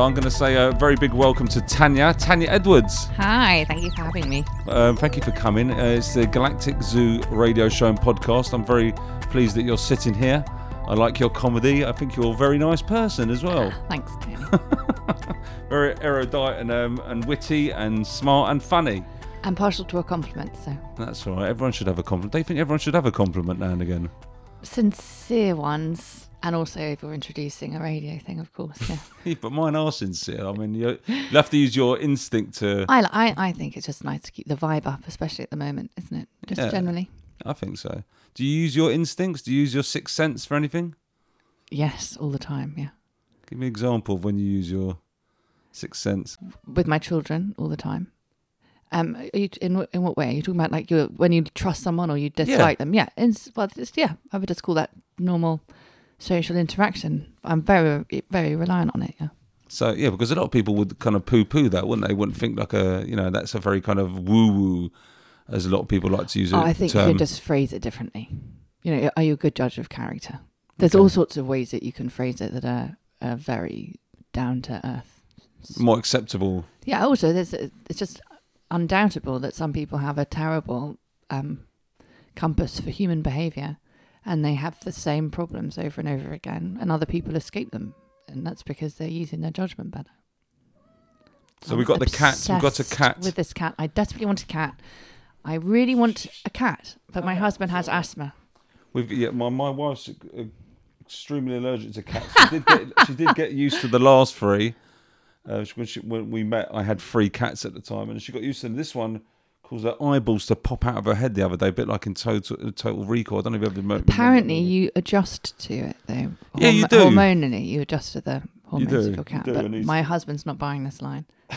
So I'm going to say a very big welcome to Tanya, Tanya Edwards. Hi, thank you for having me. Um, thank you for coming. Uh, it's the Galactic Zoo radio show and podcast. I'm very pleased that you're sitting here. I like your comedy. I think you're a very nice person as well. Thanks, very erudite and um, and witty and smart and funny. I'm partial to a compliment, so That's all right. Everyone should have a compliment. They think everyone should have a compliment now and again. sincere ones, and also if you're introducing a radio thing, of course. Yeah, Yeah, but mine are sincere. I mean, you have to use your instinct to. I, I I think it's just nice to keep the vibe up, especially at the moment, isn't it? Just Yeah. generally. I think so. Do you use your instincts? Do you use your sixth sense for anything? Yes, all the time. Yeah, Give me an example of when you use your sixth sense. with my children all the time. Um, are you, in in what way are you talking about? Like you when you trust someone or you dislike them? Yeah, in, well, just, yeah, I would just call that normal social interaction. I'm very very reliant on it. Yeah. So yeah, because a lot of people would kind of poo-poo that, wouldn't they? Wouldn't think like a you know that's a very kind of woo-woo, as a lot of people like to use it. Oh, I think you term. can just phrase it differently. You know, are you a good judge of character? There's Okay. all sorts of ways that you can phrase it that are, are very down to earth. more acceptable. Yeah. Also, there's it's just undoubtable that some people have a terrible um, compass for human behaviour, and they have the same problems over and over again, and other people escape them, and that's because they're using their judgment better. So I'm we've got the cat. We've got a cat. With this cat, I desperately want a cat. I really want a cat, but my husband has asthma. We've yeah, my my wife's uh, extremely allergic to cats. She did get she did get used to the last three. Uh, when, she, when we met, I had three cats at the time, and she got used to them. This one caused her eyeballs to pop out of her head the other day, a bit like in Total Total Recall. I don't know if you've ever remember. Apparently, you adjust to it though. Yeah, you do. Hormonally, you adjust to the hormones do, of your cat. You do, but my husband's not buying this line.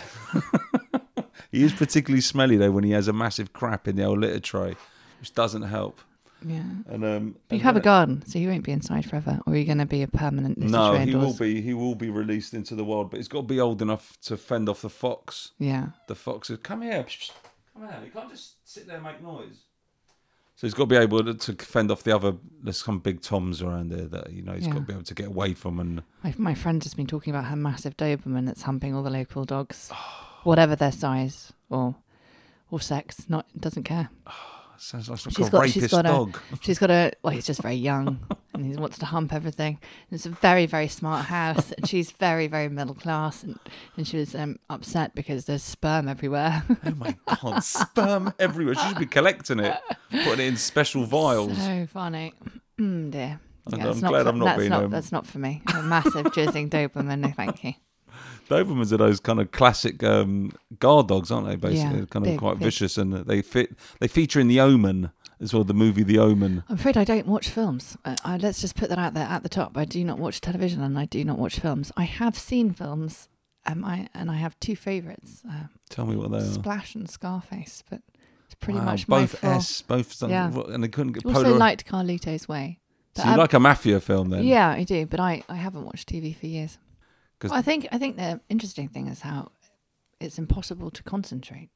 He is particularly smelly though when he has a massive crap in the old litter tray, which doesn't help. Yeah. And um, You and have a garden, so you won't be inside forever, or are you going to be a permanent No, he indoors? will be. He will be released into the wild, but he's got to be old enough to fend off the fox. Yeah. The fox is come here, come on, You can't just sit there and make noise. So he's got to be able to, to fend off the other. There's some big toms around there that you know he's got to be able to get away from. And My, my friend has been talking about her massive Doberman that's humping all the local dogs, whatever their size or or sex. Not doesn't care. sounds like, She's a got- she's rapist got a- dog. She's got a well, he's just very young and he wants to hump everything. And it's a very, very smart house and she's very, very middle class and, and she was um, upset because there's sperm everywhere. oh my god, sperm everywhere. She should be collecting it, putting it in special vials. so funny. Mm, dear. I'm- Yeah, I'm glad for, I'm not that's being, not um, that's not for me. A massive jizzing Doberman, no thank you. Dobermans are those kind of classic um, guard dogs, aren't they? Basically, Yeah, They're kind of quite big. vicious, and they fit. They feature in The Omen as well, the movie The Omen. I'm afraid I don't watch films. Uh, I, let's just put that out there at the top. I do not watch television and I do not watch films. I have seen films, um, I and I have two favourites, uh, Tell me what they are. Splash and Scarface. But it's pretty Wow, much both full- S, both Yeah. and they couldn't get Also liked Carlito's Way. so you um, like a mafia film then? Yeah, I do, but I, I haven't watched TV for years. 'Cause- I think I think the interesting thing is how it's impossible to concentrate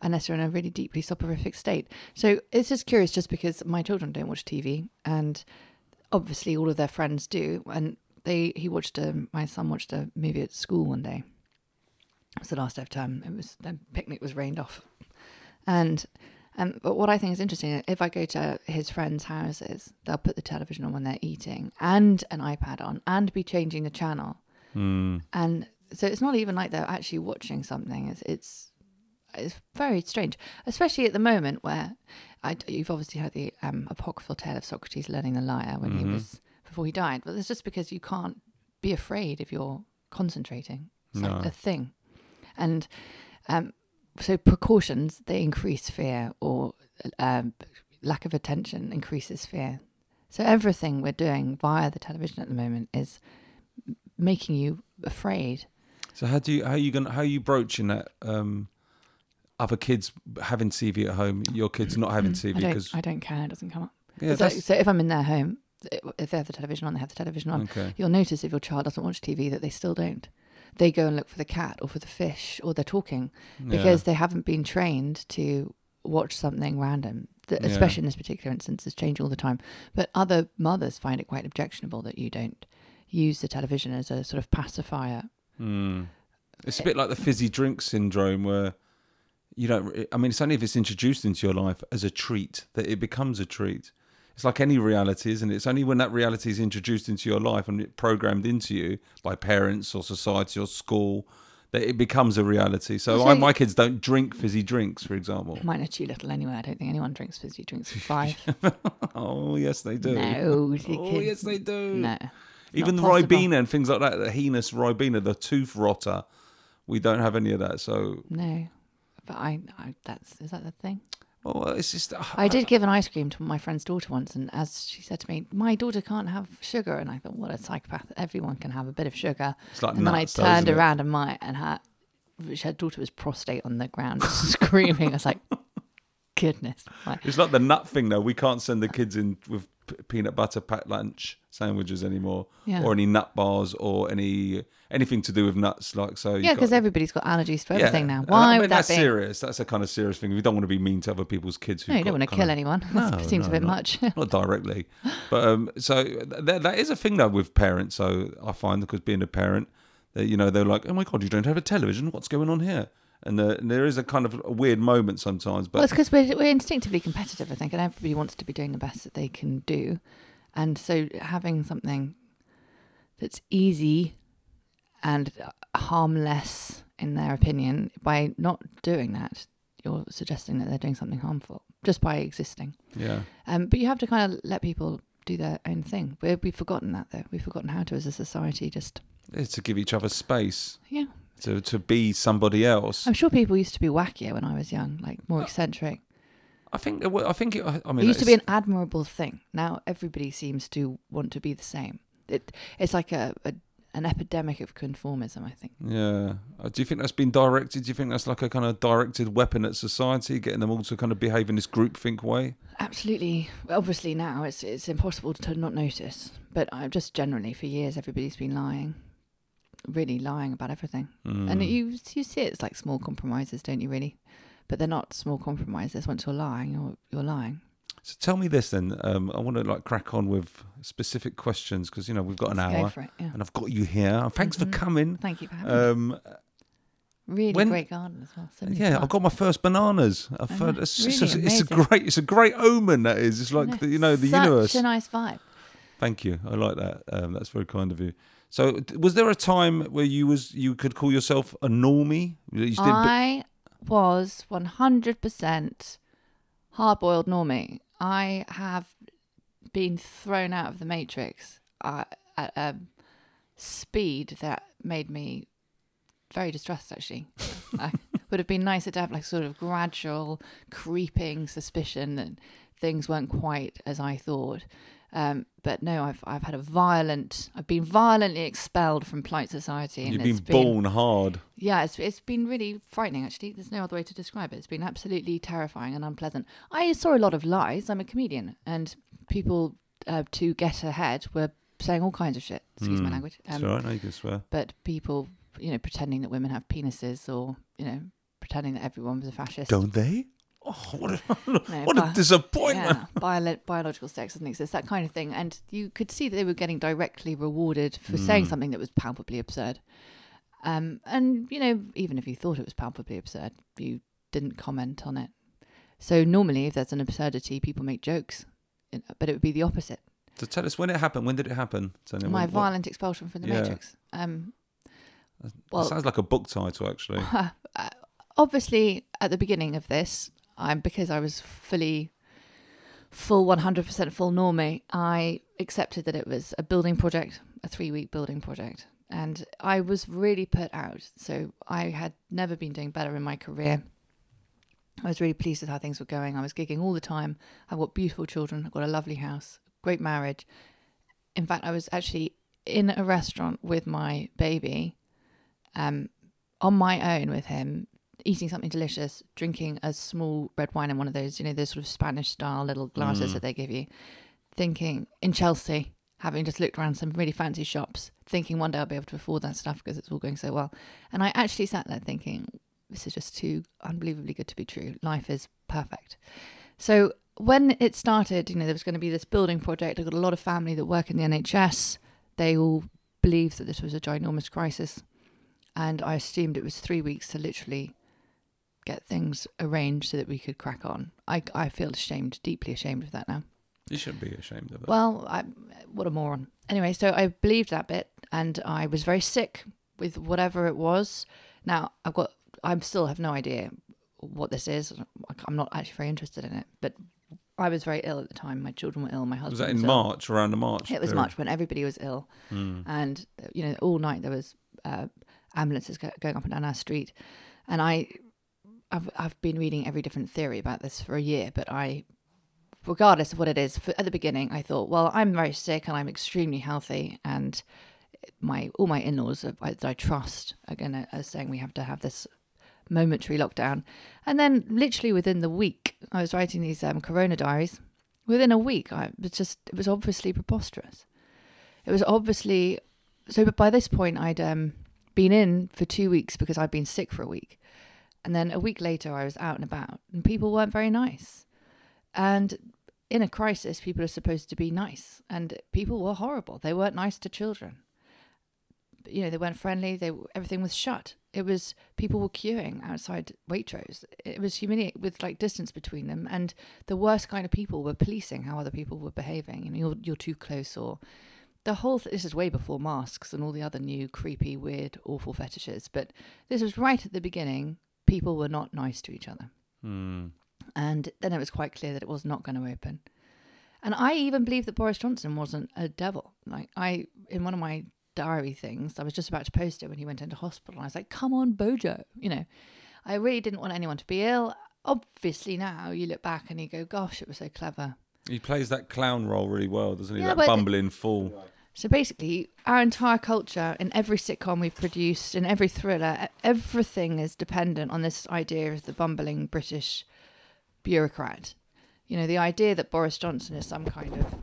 unless you're in a really deeply soporific state. So it's just curious, just because my children don't watch TV, and obviously all of their friends do, and they he watched a my son watched a movie at school one day. It was the last day of term. It was the picnic was rained off, and um, but what I think is interesting, if I go to his friends' houses, they'll put the television on when they're eating and an iPad on and be changing the channel. Hmm. And so it's not even like they're actually watching something. It's it's, it's very strange, especially at the moment where I, you've obviously heard the um, apocryphal tale of Socrates learning the lyre when he was before he died. But it's just because you can't be afraid if you're concentrating. It's like a thing, and um, so precautions they increase fear or um, lack of attention increases fear. So everything we're doing via the television at the moment is making you afraid. So how do you how are you gonna how are you broaching that? Um, other kids having TV at home, your kids not having TV Mm, I because I don't care. It doesn't come up. yeah, so, so if I'm in their home, if they have the television on, they have the television on. okay. You'll notice if your child doesn't watch TV that they still don't. They go and look for the cat or for the fish or they're talking because they haven't been trained to watch something random. Th- Yeah. Especially in this particular instance, it's changed all the time. But other mothers find it quite objectionable that you don't use the television as a sort of pacifier hmm. It's a eh, bit like the fizzy drink syndrome where you don't. I mean, it's only if it's introduced into your life as a treat that it becomes a treat. It's like any reality, isn't it? It's only when that reality is introduced into your life and programmed into you by parents or society or school that it becomes a reality. So So- I, my kids don't drink fizzy drinks, for example. Mine are too little anyway. I don't think anyone drinks fizzy drinks at five. Oh yes, they do. no, Oh yes, they do. no. Even the possible. ribena and things like that, the heinous ribena, the tooth rotter, we don't have any of that. So, No, but I, I that's is that the thing? well, it's just. Uh, I did give an ice cream to my friend's daughter once, and as she said to me, "My daughter can't have sugar," and I thought, "What a psychopath! Everyone can have a bit of sugar." It's like and then I nuts, though, turned around and my and her, which her daughter was prostrate on the ground, screaming. I was like, "Goodness!" Like, It's like the nut thing, though. We can't send the kids in with peanut butter packed lunch sandwiches anymore, Yeah. or any nut bars, or any anything to do with nuts. Like so, yeah, because everybody's got allergies to everything now. Why I mean, would that that's be? serious. That's a kind of serious thing. We don't want to be mean to other people's kids. No, you don't want to kill anyone. That seems a bit not, much. not directly, but um, so th- that is a thing though with parents. So I find because being a parent, that you know they're like, oh my god, you don't have a television. What's going on here? And, uh, and there is a kind of a weird moment sometimes. But Well, it's because we're, we're instinctively competitive, I think, and everybody wants to be doing the best that they can do. And so having something that's easy and harmless, in their opinion, by not doing that, you're suggesting that they're doing something harmful just by existing. yeah, Um, but you have to kind of let people do their own thing. we we've forgotten that, though. We've forgotten how to, as a society, just, it's to give each other space yeah. To to be somebody else. I'm sure people used to be wackier when I was young, like more eccentric. I think were- I think it, I mean It used to be an admirable thing. Now everybody seems to want to be the same. It it's like a, a an epidemic of conformism. I think. Yeah. Uh, Do you think that's been directed? Do you think that's like a kind of directed weapon at society, getting them all to kind of behave in this groupthink way? Absolutely. Obviously, now it's it's impossible to not notice. But uh, just generally, for years, everybody's been lying, really lying about everything. Mm. And you you see it's like small compromises, don't you? Really, but they're not small compromises. Once you're lying, you're you're lying. So tell me this then. Um, I want to like crack on with specific questions because you know we've got an Let's Go hour, for it. Yeah. and I've got you here. Thanks for Mhm. coming. Thank you for having me. Um, Really when- great garden as well. So yeah, I've got my first bananas. I've I heard it's, Really it's, a, it's a great, it's a great omen. That is. It's like Yeah, the, you know the Such universe. a nice vibe. Thank you. I like that. Um, that's very kind of you. So, was there a time where you was you could call yourself a normie? You I was 100% hard boiled normie. I have been thrown out of the matrix uh, at a speed that made me very distressed, actually. I would have been nicer to have like sort of gradual creeping suspicion that things weren't quite as I thought. Um, but no, I've I've had a violent. I've been violently expelled from polite society, and you've it's been born hard. yeah, it's it's been really frightening. Actually, there's no other way to describe it. It's been absolutely terrifying and unpleasant. I saw a lot of lies. I'm a comedian, and people uh, to get ahead were saying all kinds of shit. Excuse my Hmm. language. It's Um, all right. You can swear. But people, you know, pretending that women have penises, or you know, pretending that everyone was a fascist. Don't they? Oh, what a, No, what a disappointment! Yeah, bio- biological sex doesn't exist, that kind of thing. And you could see that they were getting directly rewarded for saying Mm. something that was palpably absurd. Um, and, you know, even if you thought it was palpably absurd, you didn't comment on it. So normally, if there's an absurdity, people make jokes, but it would be the opposite. So tell us when it happened. When did it happen? Tanya? My what- violent expulsion from the Yeah. Matrix. Um, that well- sounds like a book title, actually. uh, obviously at the beginning of this because i was fully full 100% full normie i accepted that it was a building project a three week building project. And i was really put out. So i had never been doing better in my career. I was really pleased with how things were going. I was gigging all the time. I've got beautiful children. I've got a lovely house. Great marriage. In fact i was actually in a restaurant with my baby um, on my own with him, eating something delicious, drinking a small red wine in one of those, you know, those sort of Spanish style little glasses Mm. that they give you, thinking in Chelsea, having just looked around some really fancy shops, thinking one day I'll be able to afford that stuff because it's all going so well. And I actually sat there thinking, this is just too unbelievably good to be true. Life is perfect. So when it started, you know, there was going to be this building project. I've got a lot of family that work in the NHS. They all believed that this was a ginormous crisis and I assumed it was three weeks to literally get things arranged so that we could crack on. I I feel ashamed, deeply ashamed of that now. You shouldn't be ashamed of it. Well, I what a moron. Anyway, so I believed that bit, and I was very sick with whatever it was. Now I've got, I still have no idea what this is. I'm not actually very interested in it, but I was very ill at the time. My children were ill. My husband was that in ill. March, around the March? It was period? March when everybody was ill, and you know, all night there was uh, ambulances go- going up and down our street, and I, I've I've been reading every different theory about this for a year, but I, regardless of what it is, for, at the beginning I thought, well, I'm very sick and I'm extremely healthy, and my all my in-laws that I, that I trust are gonna are saying we have to have this momentary lockdown, and then literally within the week I was writing these um, Corona diaries. Within a week, I was just it was obviously preposterous. It was obviously so. But by this point, I'd um, been in for two weeks because I'd been sick for a week, and then a week later, I was out and about, and people weren't very nice. And in a crisis, people are supposed to be nice, and people were horrible. They weren't nice to children. You know, they weren't friendly. They everything was shut. It was people were queuing outside Waitrose. It was humiliating with like distance between them, and the worst kind of people were policing how other people were behaving. You know, you're you're too close, or the whole. Th- this is way before masks and all the other new creepy, weird, awful fetishes. But this was right at the beginning. People were not nice to each other, Hmm. and then it was quite clear that it was not going to open. And I even believe that Boris Johnson wasn't a devil. Like I, in one of my diary things, I was just about to post it when he went into hospital. And I was like, "Come on, Bojo," you know. I really didn't want anyone to be ill. Obviously, now you look back and you go, "Gosh, it was so clever." He plays that clown role really well, doesn't he? Yeah, that but- bumbling fool. So basically, our entire culture, in every sitcom we've produced, in every thriller, everything is dependent on this idea of the bumbling British bureaucrat. You know, the idea that Boris Johnson is some kind of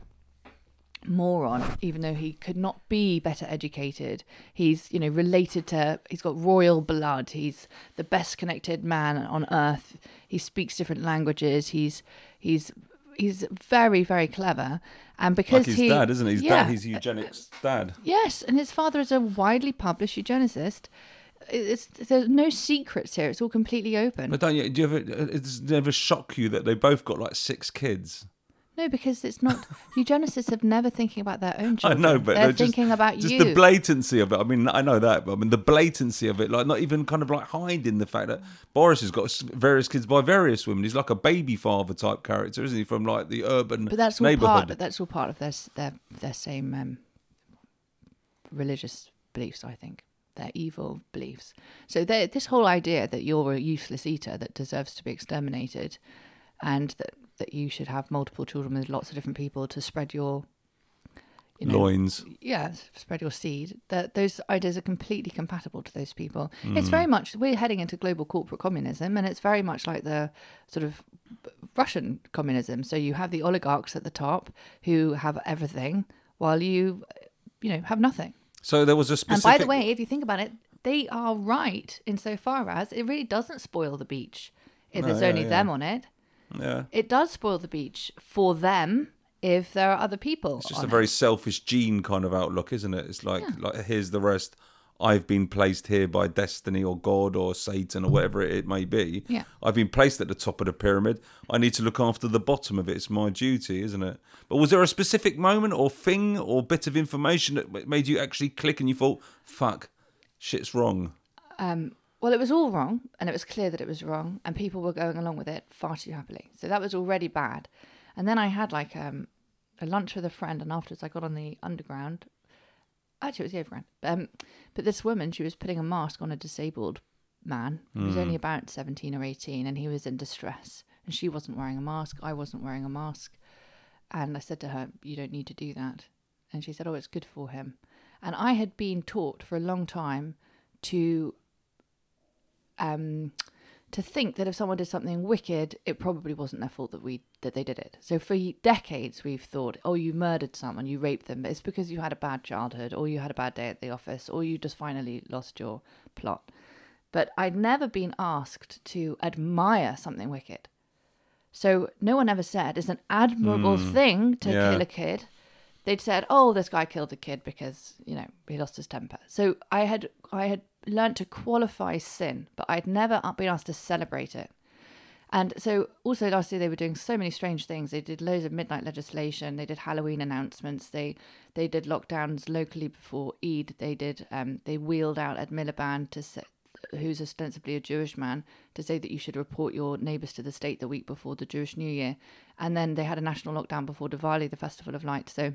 moron, even though he could not be better educated. He's, you know, related to, he's got royal blood. He's the best connected man on earth. He speaks different languages. He's, he's, he's very, very clever. And because Like his he, dad, isn't he? His yeah, dad, he's eugenics dad. Yes, and his father is a widely published eugenicist. It's, there's no secrets here. It's all completely open. But don't you? Do you ever? Uh, it's never shock you that they both got like six kids. No, because it's not. eugenicists have never thinking about their own children. I know, but they're no, just- thinking about just you. the blatancy of it. I mean, I know that, but I mean the blatancy of it, like not even kind of like hiding the fact that Boris has got various kids by various women. He's like a baby father type character, isn't he? From like the urban but that's all neighborhood. part. That's all part of their their their same um, religious beliefs. I think their evil beliefs. So this whole idea that you're a useless eater that deserves to be exterminated, and that that you should have multiple children with lots of different people to spread your you know, Loins. yeah, spread your seed. That those ideas are completely compatible to those people. It's mm. very much we're heading into global corporate communism, and it's very much like the sort of Russian communism. So you have the oligarchs at the top who have everything, while you, you know, have nothing. So there was a And by the way, if you think about it, they are right insofar as it really doesn't spoil the beach if No, there's yeah, only yeah. them on it. Yeah, It does spoil the beach for them if there are other people. it's just a it. very selfish gene kind of outlook, isn't it? It's like like here's the rest. I've been placed here by destiny or God or Satan or whatever it may be. Yeah. I've been placed at the top of the pyramid. I need to look after the bottom of it. It's my duty, isn't it? But was there a specific moment or thing or bit of information that made you actually click and you thought, fuck, shit's wrong? Um, well, it was all wrong, and it was clear that it was wrong, and people were going along with it far too happily. So that was already bad. And then I had like um, a lunch with a friend, and afterwards I got on the underground. Actually, it was the overground. Um, but this woman, she was putting a mask on a disabled man. He was only about 17 or 18, and he was in distress. And she wasn't wearing a mask. I wasn't wearing a mask. And I said to her, You don't need to do that. And she said, Oh, it's good for him. And I had been taught for a long time to um, to think that if someone did something wicked, it probably wasn't their fault that we that they did it. So for decades, we've thought, oh, you murdered someone, you raped them, but it's because you had a bad childhood, or you had a bad day at the office, or you just finally lost your plot. But I'd never been asked to admire something wicked. So no one ever said it's an admirable thing to Yeah. kill a kid, they'd said, "Oh, this guy killed a kid because you know he lost his temper." So I had I had learnt to qualify sin, but I'd never been asked to celebrate it. And so also last year they were doing so many strange things. They did loads of midnight legislation. They did Halloween announcements. They they did lockdowns locally before Eid. They did um, they wheeled out Ed Miliband to who's ostensibly a Jewish man to say that you should report your neighbours to the state the week before the Jewish New Year. And then they had a national lockdown before Diwali, the Festival of Light. So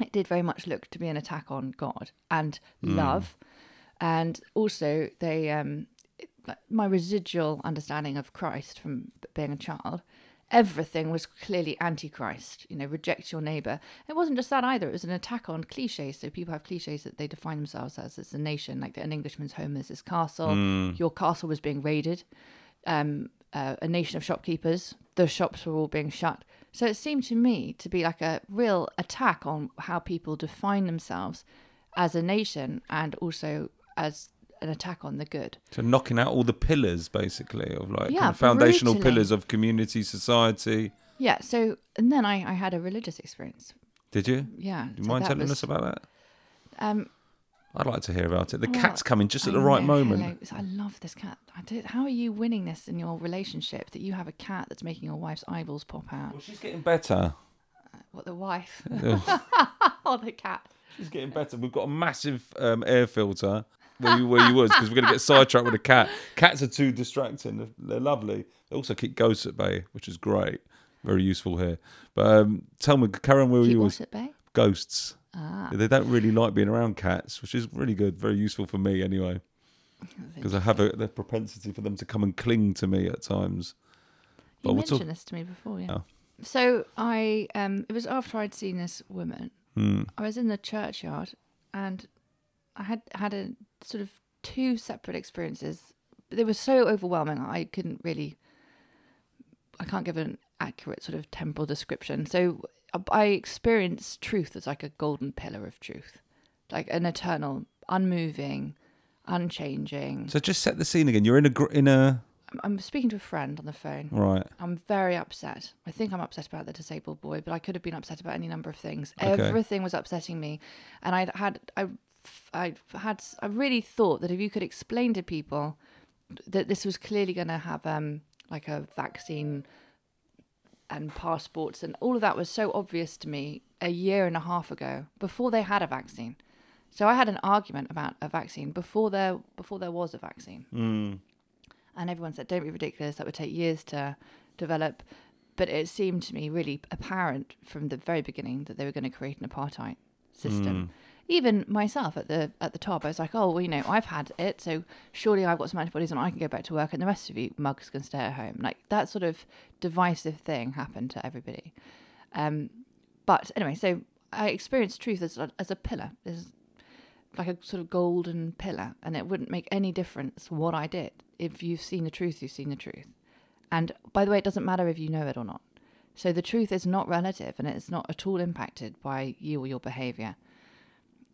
it did very much look to be an attack on God and love. And also they um my residual understanding of Christ from being a child, everything was clearly anti-Christ. You know, reject your neighbor. It wasn't just that either. It was an attack on cliches. So people have cliches that they define themselves as as a nation, like an Englishman's home is his castle. Your castle was being raided. Um, uh, a nation of shopkeepers. The shops were all being shut. So it seemed to me to be like a real attack on how people define themselves as a nation and also as an attack on the good. So knocking out all the pillars, basically, of like Yeah, kind of foundational brutally. pillars of community, society. Yeah. So and then I, I had a religious experience. Did you? Yeah. Do you so mind telling was- us about that? Um, I'd like to hear about it. The well, cat's coming just at I the right know, moment. hello. I love this cat. I did. How are you winning this in your relationship that you have a cat that's making your wife's eyeballs pop out? Well, she's getting better. What the wife? Or the cat? she's getting better. We've got a massive um, air filter where you, where you was because we're going to get sidetracked with a cat. Cats are too distracting. They're, they're lovely. They also keep ghosts at bay, which is great. Very useful here. But um, tell me, Karen, where Keep you was? at bay? Ghosts. Ah, They don't really like being around cats, which is really good. Very useful for me anyway. Because I have a, the propensity for them to come and cling to me at times. you we'll mentioned talk- this to me before, yeah. Oh. So I, um, it was after I'd seen this woman. Hmm. I was in the churchyard, and I had had a sort of two separate experiences. They were so overwhelming. I couldn't really. I can't give an accurate sort of temporal description. So uh, I experienced truth as like a golden pillar of truth, like an eternal, unmoving, unchanging. So just set the scene again. You're in a gr- in a I'm- speaking to a friend on the phone. right. I'm very upset. I think I'm upset about the disabled boy, but I could have been upset about any number of things. Okay. Everything was upsetting me, and I'd had I I had I really thought that if you could explain to people that this was clearly going to have um like a vaccine and passports and all of that was so obvious to me a year and a half ago before they had a vaccine. So I had an argument about a vaccine before there before there was a vaccine Mm. and everyone said, "Don't be ridiculous. That would take years to develop." But it seemed to me really apparent from the very beginning that they were going to create an apartheid system. Even myself at the at the top, I was like, "Oh, well, you know, I've had it, so surely I've got some antibodies and I can go back to work, and the rest of you mugs can stay at home." Like that sort of divisive thing happened to everybody. Um, but anyway, so I experienced truth as a, as a pillar. There's like a sort of golden pillar, and it wouldn't make any difference what I did. If you've seen the truth, you've seen the truth. And by the way, it doesn't matter if you know it or not. So the truth is not relative, and it's not at all impacted by you or your behaviour,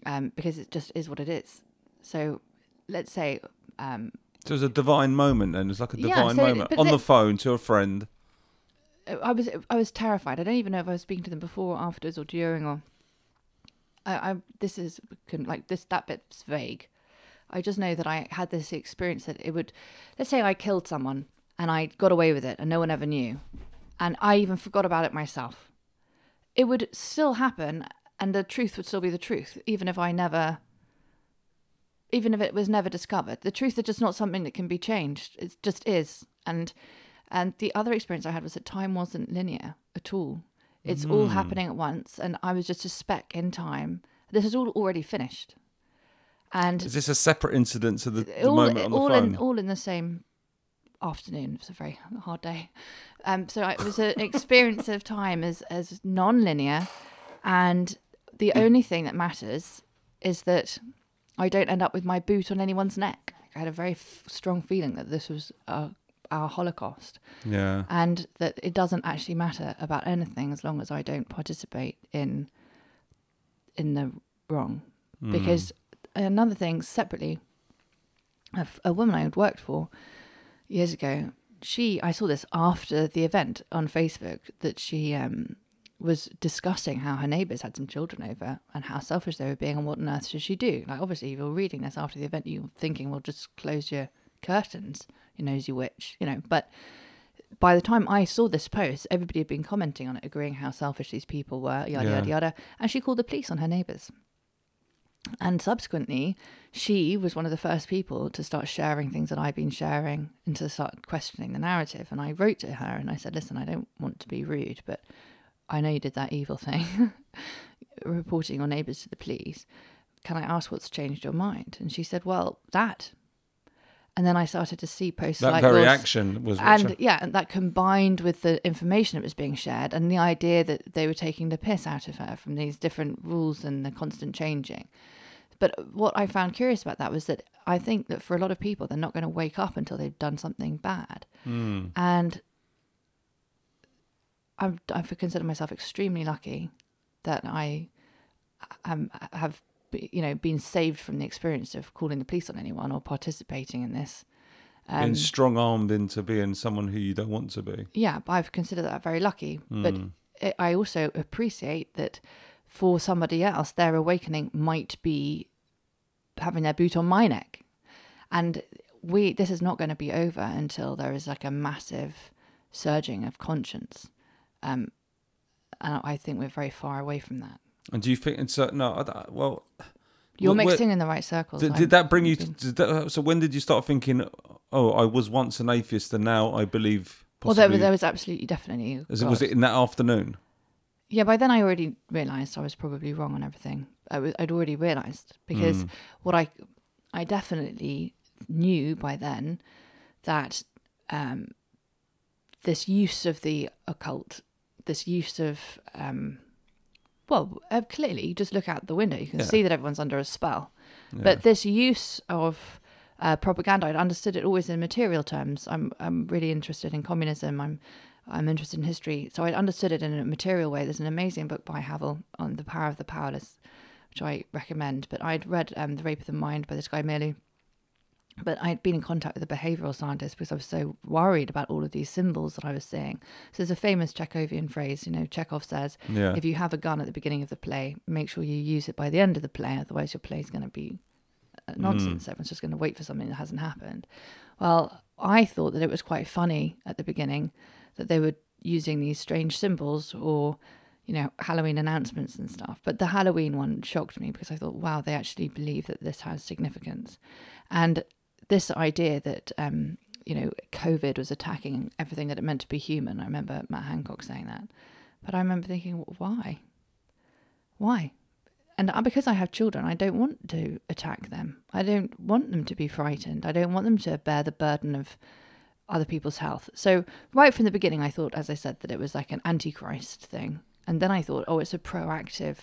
um, because it just is what it is. So let's say um, So it was a divine moment, and it's like a Yeah, divine so- moment on the phone to a friend. I was I was terrified. I don't even know if I was speaking to them before, or afterwards, or during, or I, I this is can like this that bit's vague. I just know that I had this experience that it would, let's say I killed someone and I got away with it and no one ever knew, and I even forgot about it myself. It would still happen, and the truth would still be the truth, even if I never. Even if it was never discovered, the truth is just not something that can be changed. It just is, and and the other experience I had was that time wasn't linear at all. It's all happening at once, and I was just a speck in time. This is all already finished, and Is this a separate incident to the, the all, moment on the all phone? in all in the same afternoon. It was a very hard day. Um, so it was an experience of time as as non-linear, and the mm. only thing that matters is that I don't end up with my boot on anyone's neck. I had a very f- strong feeling that this was a, our Holocaust yeah. and that it doesn't actually matter about anything as long as I don't participate in in the wrong. Mm. Because another thing, separately, a, f- a woman I had worked for years ago, she I saw this after the event on Facebook that she um was discussing how her neighbours had some children over and how selfish they were being and what on earth should she do. Like obviously if you're reading this after the event you're thinking, well just close your curtains, you nosy witch, you know. But by the time I saw this post, everybody had been commenting on it, agreeing how selfish these people were, yada Yeah. yada yada. And she called the police on her neighbours. And subsequently, she was one of the first people to start sharing things that I've been sharing and to start questioning the narrative. And I wrote to her and I said, Listen, I don't want to be rude, but I know you did that evil thing, reporting your neighbours to the police. Can I ask what's changed your mind? And she said, Well, that. And then I started to see posts That like very yours action was and she- yeah, and that combined with the information that was being shared and the idea that they were taking the piss out of her from these different rules and the constant changing. But what I found curious about that was that I think that for a lot of people, they're not going to wake up until they've done something bad. Hmm. And I've, I consider myself extremely lucky that I um, have, you know, been saved from the experience of calling the police on anyone or participating in this. Um, being strong armed into being someone who you don't want to be. yeah, but I've considered that very lucky. But it, I also appreciate that for somebody else, their awakening might be having their boot on my neck, and we this is not going to be over until there is like a massive surging of conscience, um, and I think we're very far away from that. And do you think it's uh, no? Well, You're mixing in the right circles. Did, did that bring you? That, so when did you start thinking? Oh, I was once an atheist, and now I believe. well, there, there was absolutely definitely. was, it, was it in that afternoon? Yeah, by then I already realised I was probably wrong on everything. I was, I'd already realised because Mm. what I, I definitely knew by then that um, this use of the occult, this use of, um, well, uh, clearly, you just look out the window, you can Yeah. see that everyone's under a spell. Yeah. But this use of uh, propaganda, I'd understood it always in material terms. I'm I'm really interested in communism. I'm I'm interested in history, so I understood it in a material way. There's an amazing book by Havel on the power of the powerless, which I recommend. But I'd read um, The Rape of the Mind by this guy Meerloo. But I'd been in contact with a behavioral scientist because I was so worried about all of these symbols that I was seeing. So there's a famous Chekhovian phrase, you know, Chekhov says, Yeah. if you have a gun at the beginning of the play, make sure you use it by the end of the play, otherwise your play's going to be uh, nonsense. Everyone's just going to wait for something that hasn't happened. Well, I thought that it was quite funny at the beginning that they were using these strange symbols or, you know, Halloween announcements and stuff. But the Halloween one shocked me because I thought, wow, they actually believe that this has significance. And this idea that, um, you know, COVID was attacking everything that it meant to be human. I remember Matt Hancock saying that. But I remember thinking, why? Why? And because I have children, I don't want to attack them. I don't want them to be frightened. I don't want them to bear the burden of other people's health. So, right from the beginning, I thought, as I said, that it was like an antichrist thing. And then I thought, oh, it's a proactive,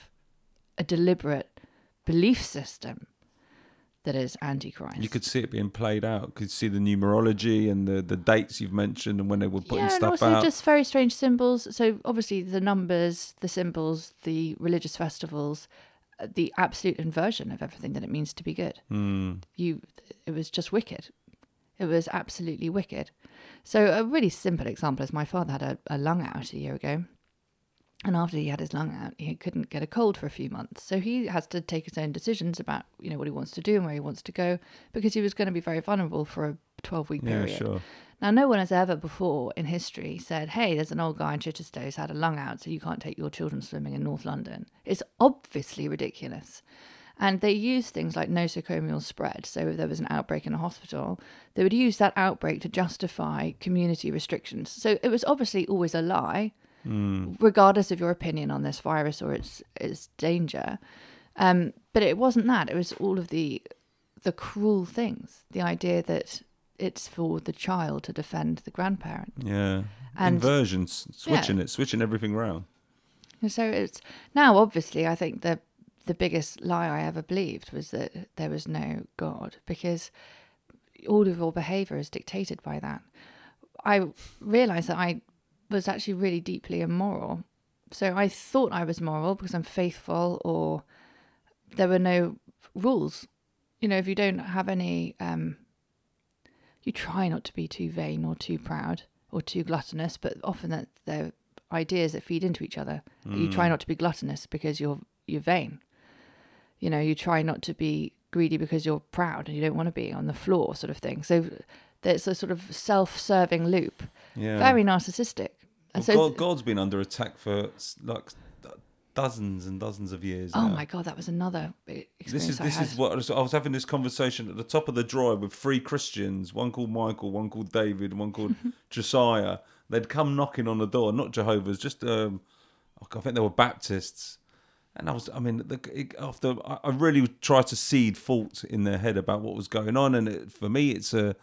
a deliberate belief system that is antichrist. You could see it being played out. You could see the numerology and the, the dates you've mentioned and when they were putting yeah, and also out. just very strange symbols. So obviously the numbers, the symbols, the religious festivals, uh, the absolute inversion of everything that it means to be good. Hmm. You, it was just wicked. It was absolutely wicked. So a really simple example is my father had a, a lung out a year ago. And after he had his lung out, he couldn't get a cold for a few months. So he has to take his own decisions about, you know, what he wants to do and where he wants to go because he was going to be very vulnerable for a 12 week yeah, period. sure. Now, no one has ever before in history said, hey, there's an old guy in Chichester who's had a lung out, so you can't take your children swimming in North London. It's obviously ridiculous. And they use things like nosocomial spread. So if there was an outbreak in a hospital, they would use that outbreak to justify community restrictions. So it was obviously always a lie, regardless of your opinion on this virus or its its danger. Um, but it wasn't that. It was all of the the cruel things. The idea that it's for the child to defend the grandparent. Yeah. And- Inversions, switching it, switching everything around. And so it's now obviously I think the the biggest lie I ever believed was that there was no God because all of your behavior is dictated by that. I realized that I was actually really deeply immoral. So I thought I was moral because I'm faithful or there were no rules. You know, if you don't have any um you try not to be too vain or too proud or too gluttonous, but often that there ideas that feed into each other. You try not to be gluttonous because you're you're vain. You know, you try not to be greedy because you're proud and you don't want to be on the floor, sort of thing. So there's a sort of self-serving loop, Yeah. very narcissistic. Well, so, God, God's been under attack for like dozens and dozens of years. oh now. my god, that was another experience This is I this had. is what I was, I was having this conversation at the top of the drive with three Christians, one called Michael, one called David, one called Josiah. They'd come knocking on the door, not Jehovah's, just um, I think they were Baptists. And I was, I mean, the, it, after I I really tried to seed fault in their head about what was going on, and it, for me, it's a,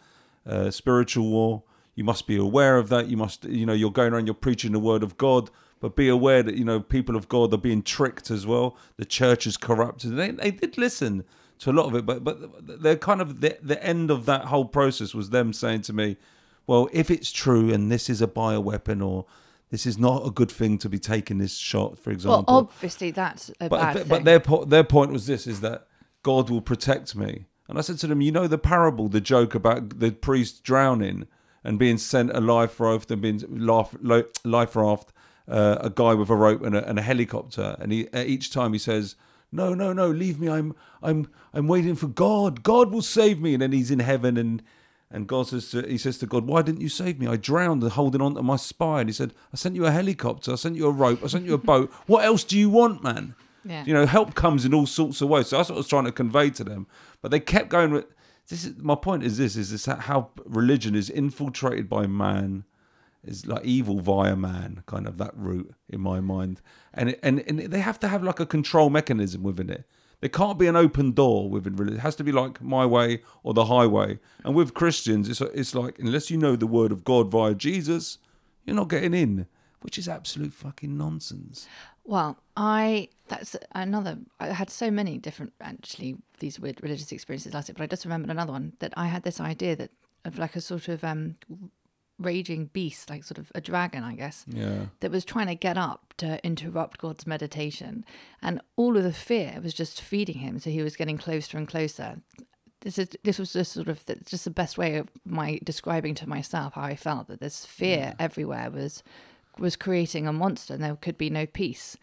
a spiritual war. You must be aware of that. You must, you know, you're going around, you're preaching the word of God, but be aware that you know people of God are being tricked as well. The church is corrupted. They they did listen to a lot of it, but but they're kind of the the end of that whole process was them saying to me, well, if it's true and this is a bioweapon or this is not a good thing to be taking this shot, for example. well, obviously that's a But bad th- thing. but their po- their point was this: is that God will protect me. And I said to them, you know the parable, the joke about the priest drowning and being sent a life raft and being life life raft, uh, a guy with a rope and a, and a helicopter, and he each time he says. No, no, no! Leave me. I'm, I'm, I'm waiting for God. God will save me. And then he's in heaven, and and God says, to, he says to God, "Why didn't you save me? I drowned holding on to my spine." He said, "I sent you a helicopter. I sent you a rope. I sent you a boat. What else do you want, man?" Yeah. You know, help comes in all sorts of ways. So that's what I was trying to convey to them. But they kept going with this. Is my point? Is this? Is this how religion is infiltrated by man? Is like evil via man, kind of that route in my mind. And it, and and they have to have like a control mechanism within it. There can't be an open door within religion. It has to be like my way or the highway. And with Christians, it's it's like unless you know the word of God via Jesus, you're not getting in, which is absolute fucking nonsense. Well, I that's another. I had so many different actually these weird religious experiences last year, but I just remembered another one that I had this idea that of like a sort of um raging beast, like sort of a dragon, I guess, Yeah. that was trying to get up to interrupt God's meditation, and all of the fear was just feeding him, so he was getting closer and closer. This is this was just sort of just the best way of my describing to myself how I felt that this fear everywhere was was creating a monster and there could be no peace.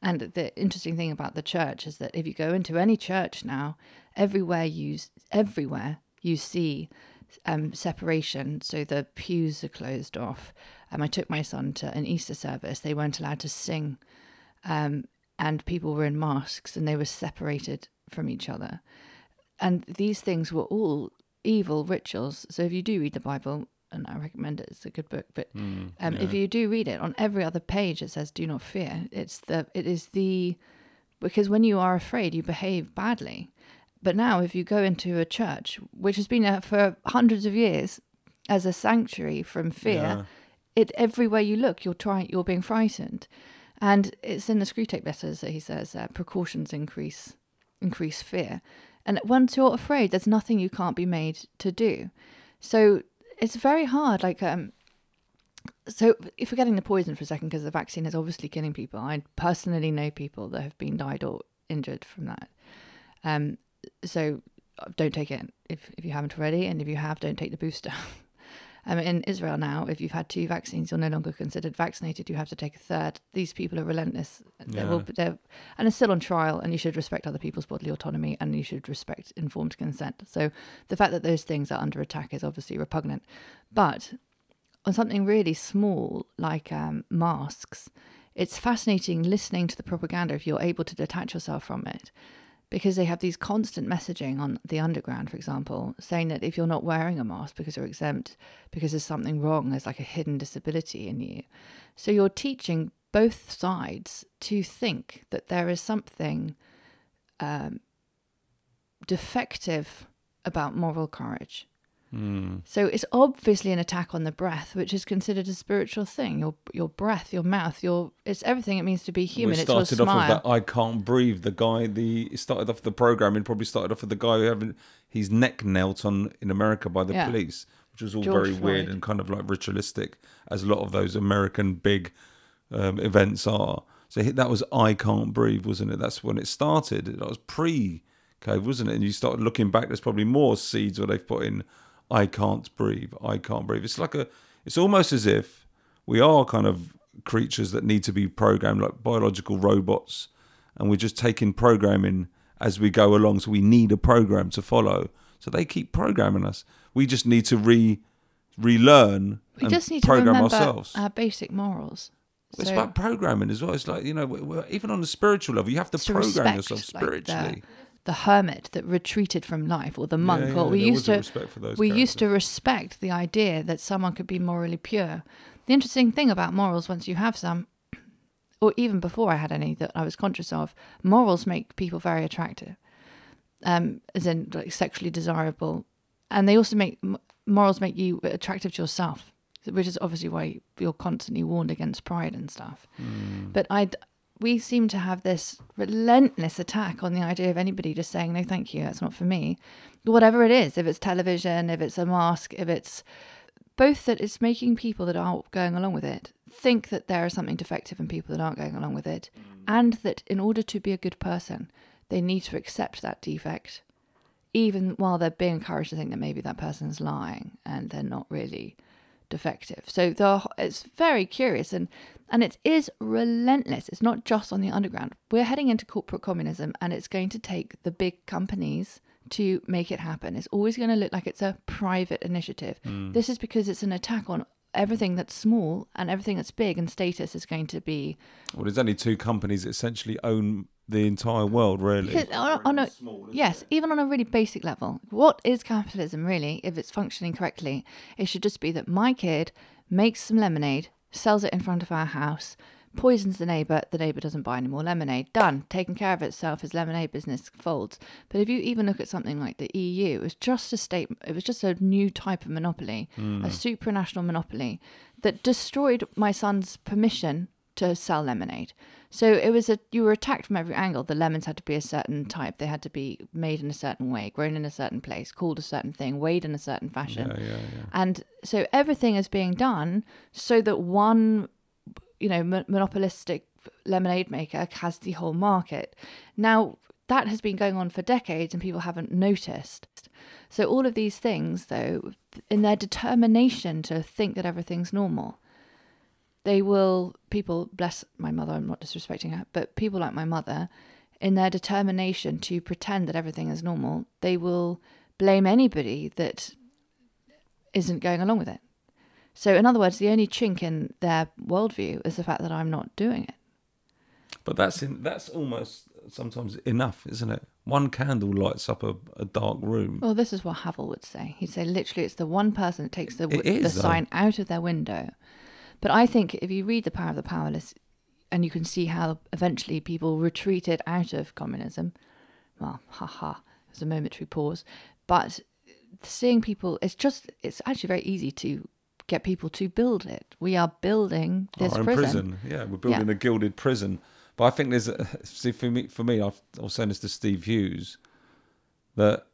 And the interesting thing about the church is that if you go into any church now, everywhere you everywhere you see um, separation. So the pews are closed off. Um, I took my son to an Easter service. They weren't allowed to sing, um, and people were in masks and they were separated from each other. And these things were all evil rituals. So if you do read the Bible, and I recommend it, it's a good book. But um, if you do read it, on every other page it says "Do not fear." It's the it is the because when you are afraid, you behave badly. But now, if you go into a church, which has been there for hundreds of years as a sanctuary from fear, Yeah. it everywhere you look, you're trying, you're being frightened, and it's in the Screwtape letters that he says uh, precautions increase increase fear, and once you're afraid, there's nothing you can't be made to do. So it's very hard. Like um, so if we're getting the poison for a second, because the vaccine is obviously killing people, I personally know people that have been died or injured from that. Um, so uh, don't take it if, if you haven't already, and if you have, don't take the booster. um, in Israel now, if you've had two vaccines, you're no longer considered vaccinated. You have to take a third. These people are relentless. They will, Yeah. they're, and it's still on trial. And you should respect other people's bodily autonomy, and you should respect informed consent. So the fact that those things are under attack is obviously repugnant. But on something really small like um, masks, it's fascinating listening to the propaganda if you're able to detach yourself from it. Because they have these constant messaging on the underground, for example, saying that if you're not wearing a mask because you're exempt, because there's something wrong, there's like a hidden disability in you. So you're teaching both sides to think that there is something um, defective about moral courage. Hmm. So it's obviously an attack on the breath, which is considered a spiritual thing. Your your breath, your mouth, your it's everything it means to be human. We it's your started off smile. with that I can't breathe. The guy, the started off the program. It probably started off with the guy who having his neck knelt on in America by the Yeah. police, which was all George very weird and kind of like ritualistic, as a lot of those American big um, events are. So that was I can't breathe, wasn't it? That's when it started. That was pre COVID, wasn't it? And you started looking back. There's probably more seeds where they've put in I can't breathe. I can't breathe. It's like a. It's almost as if we are kind of creatures that need to be programmed like biological robots and we're just taking programming as we go along so we need a program to follow so they keep programming us we just need to re relearn We and just need to program remember ourselves our basic morals. it's So- about programming as well it's like you know even on a spiritual level you have to to program yourself like, the- hermit that retreated from life, or the monk, yeah, or we used to a respect for those we used to respect the idea that someone could be morally pure. The interesting thing about morals, once you have some, or even before I had any that I was conscious of, morals make people very attractive, um, as in like sexually desirable, and they also make morals make you attractive to yourself, which is obviously why you're constantly warned against pride and stuff. But I, we seem to have this relentless attack on the idea of anybody just saying no, thank you, that's not for me. Whatever it is, if it's television, if it's a mask, if it's both that it's making people that aren't going along with it think that there is something defective in people that aren't going along with it, mm. and that in order to be a good person, they need to accept that defect, even while they're being encouraged to think that maybe that person's lying and they're not really defective. So the it's very curious and and it is relentless. It's not just on the underground. We're heading into corporate communism and it's going to take the big companies to make it happen. It's always going to look like it's a private initiative. Mm. This is because it's an attack on everything that's small and everything that's big and status is going to be well there's only two companies that essentially own the entire world really Because on, on a, yes, even on a really basic level, what is capitalism really? If it's functioning correctly, it should just be that my kid makes some lemonade, sells it in front of our house, poisons the neighbor. The neighbor doesn't buy any more lemonade. Done. Taken care of itself. His lemonade business folds. But if you even look at something like the EU, it was just a state. It was just a new type of monopoly, hmm. a supranational monopoly that destroyed my son's permission to sell lemonade. So it was a you were attacked from every angle. The lemons had to be a certain type. They had to be made in a certain way, grown in a certain place, called a certain thing, weighed in a certain fashion. yeah, yeah, yeah. And so everything is being done so that one, you know, mo- monopolistic lemonade maker has the whole market. Now that has been going on for decades, and people haven't noticed. So all of these things, though, in their determination to think that everything's normal, they will people bless my mother i'm not disrespecting her but people like my mother in their determination to pretend that everything is normal they will blame anybody that isn't going along with it so in other words the only chink in their worldview is the fact that i'm not doing it But that's in, that's almost sometimes enough, isn't it? One candle lights up a, a dark room. well this is what Havel would say he'd say literally it's the one person that takes the, It the sign out of their window but i think if you read the power of the powerless and you can see how eventually people retreated out of communism well, haha, there's a momentary pause. But seeing people, it's just, it's actually very easy to get people to build it. We are building this Or in prison. Yeah, we're building a gilded prison. But I think there's a, see for me for me I've, I was saying this to Steve Hughes that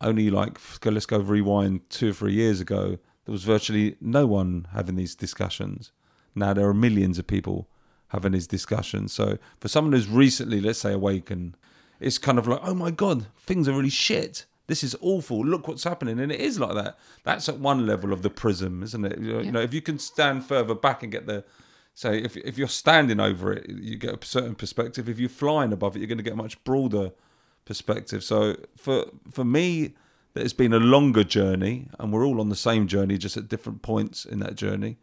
only like let's go rewind two or three years ago there was virtually no one having these discussions. Now there are millions of people having these discussions. So for someone who's recently let's say awakened, it's kind of like oh my god things are really shit. This is awful. Look what's happening, and it is like that. That's at one level of the prism, isn't it? You know, you know, if you can stand further back and get the so if if you're standing over it, you get a certain perspective. If you're flying above it, you're going to get a much broader perspective. So for for me, that it's been a longer journey, and we're all on the same journey, just at different points in that journey.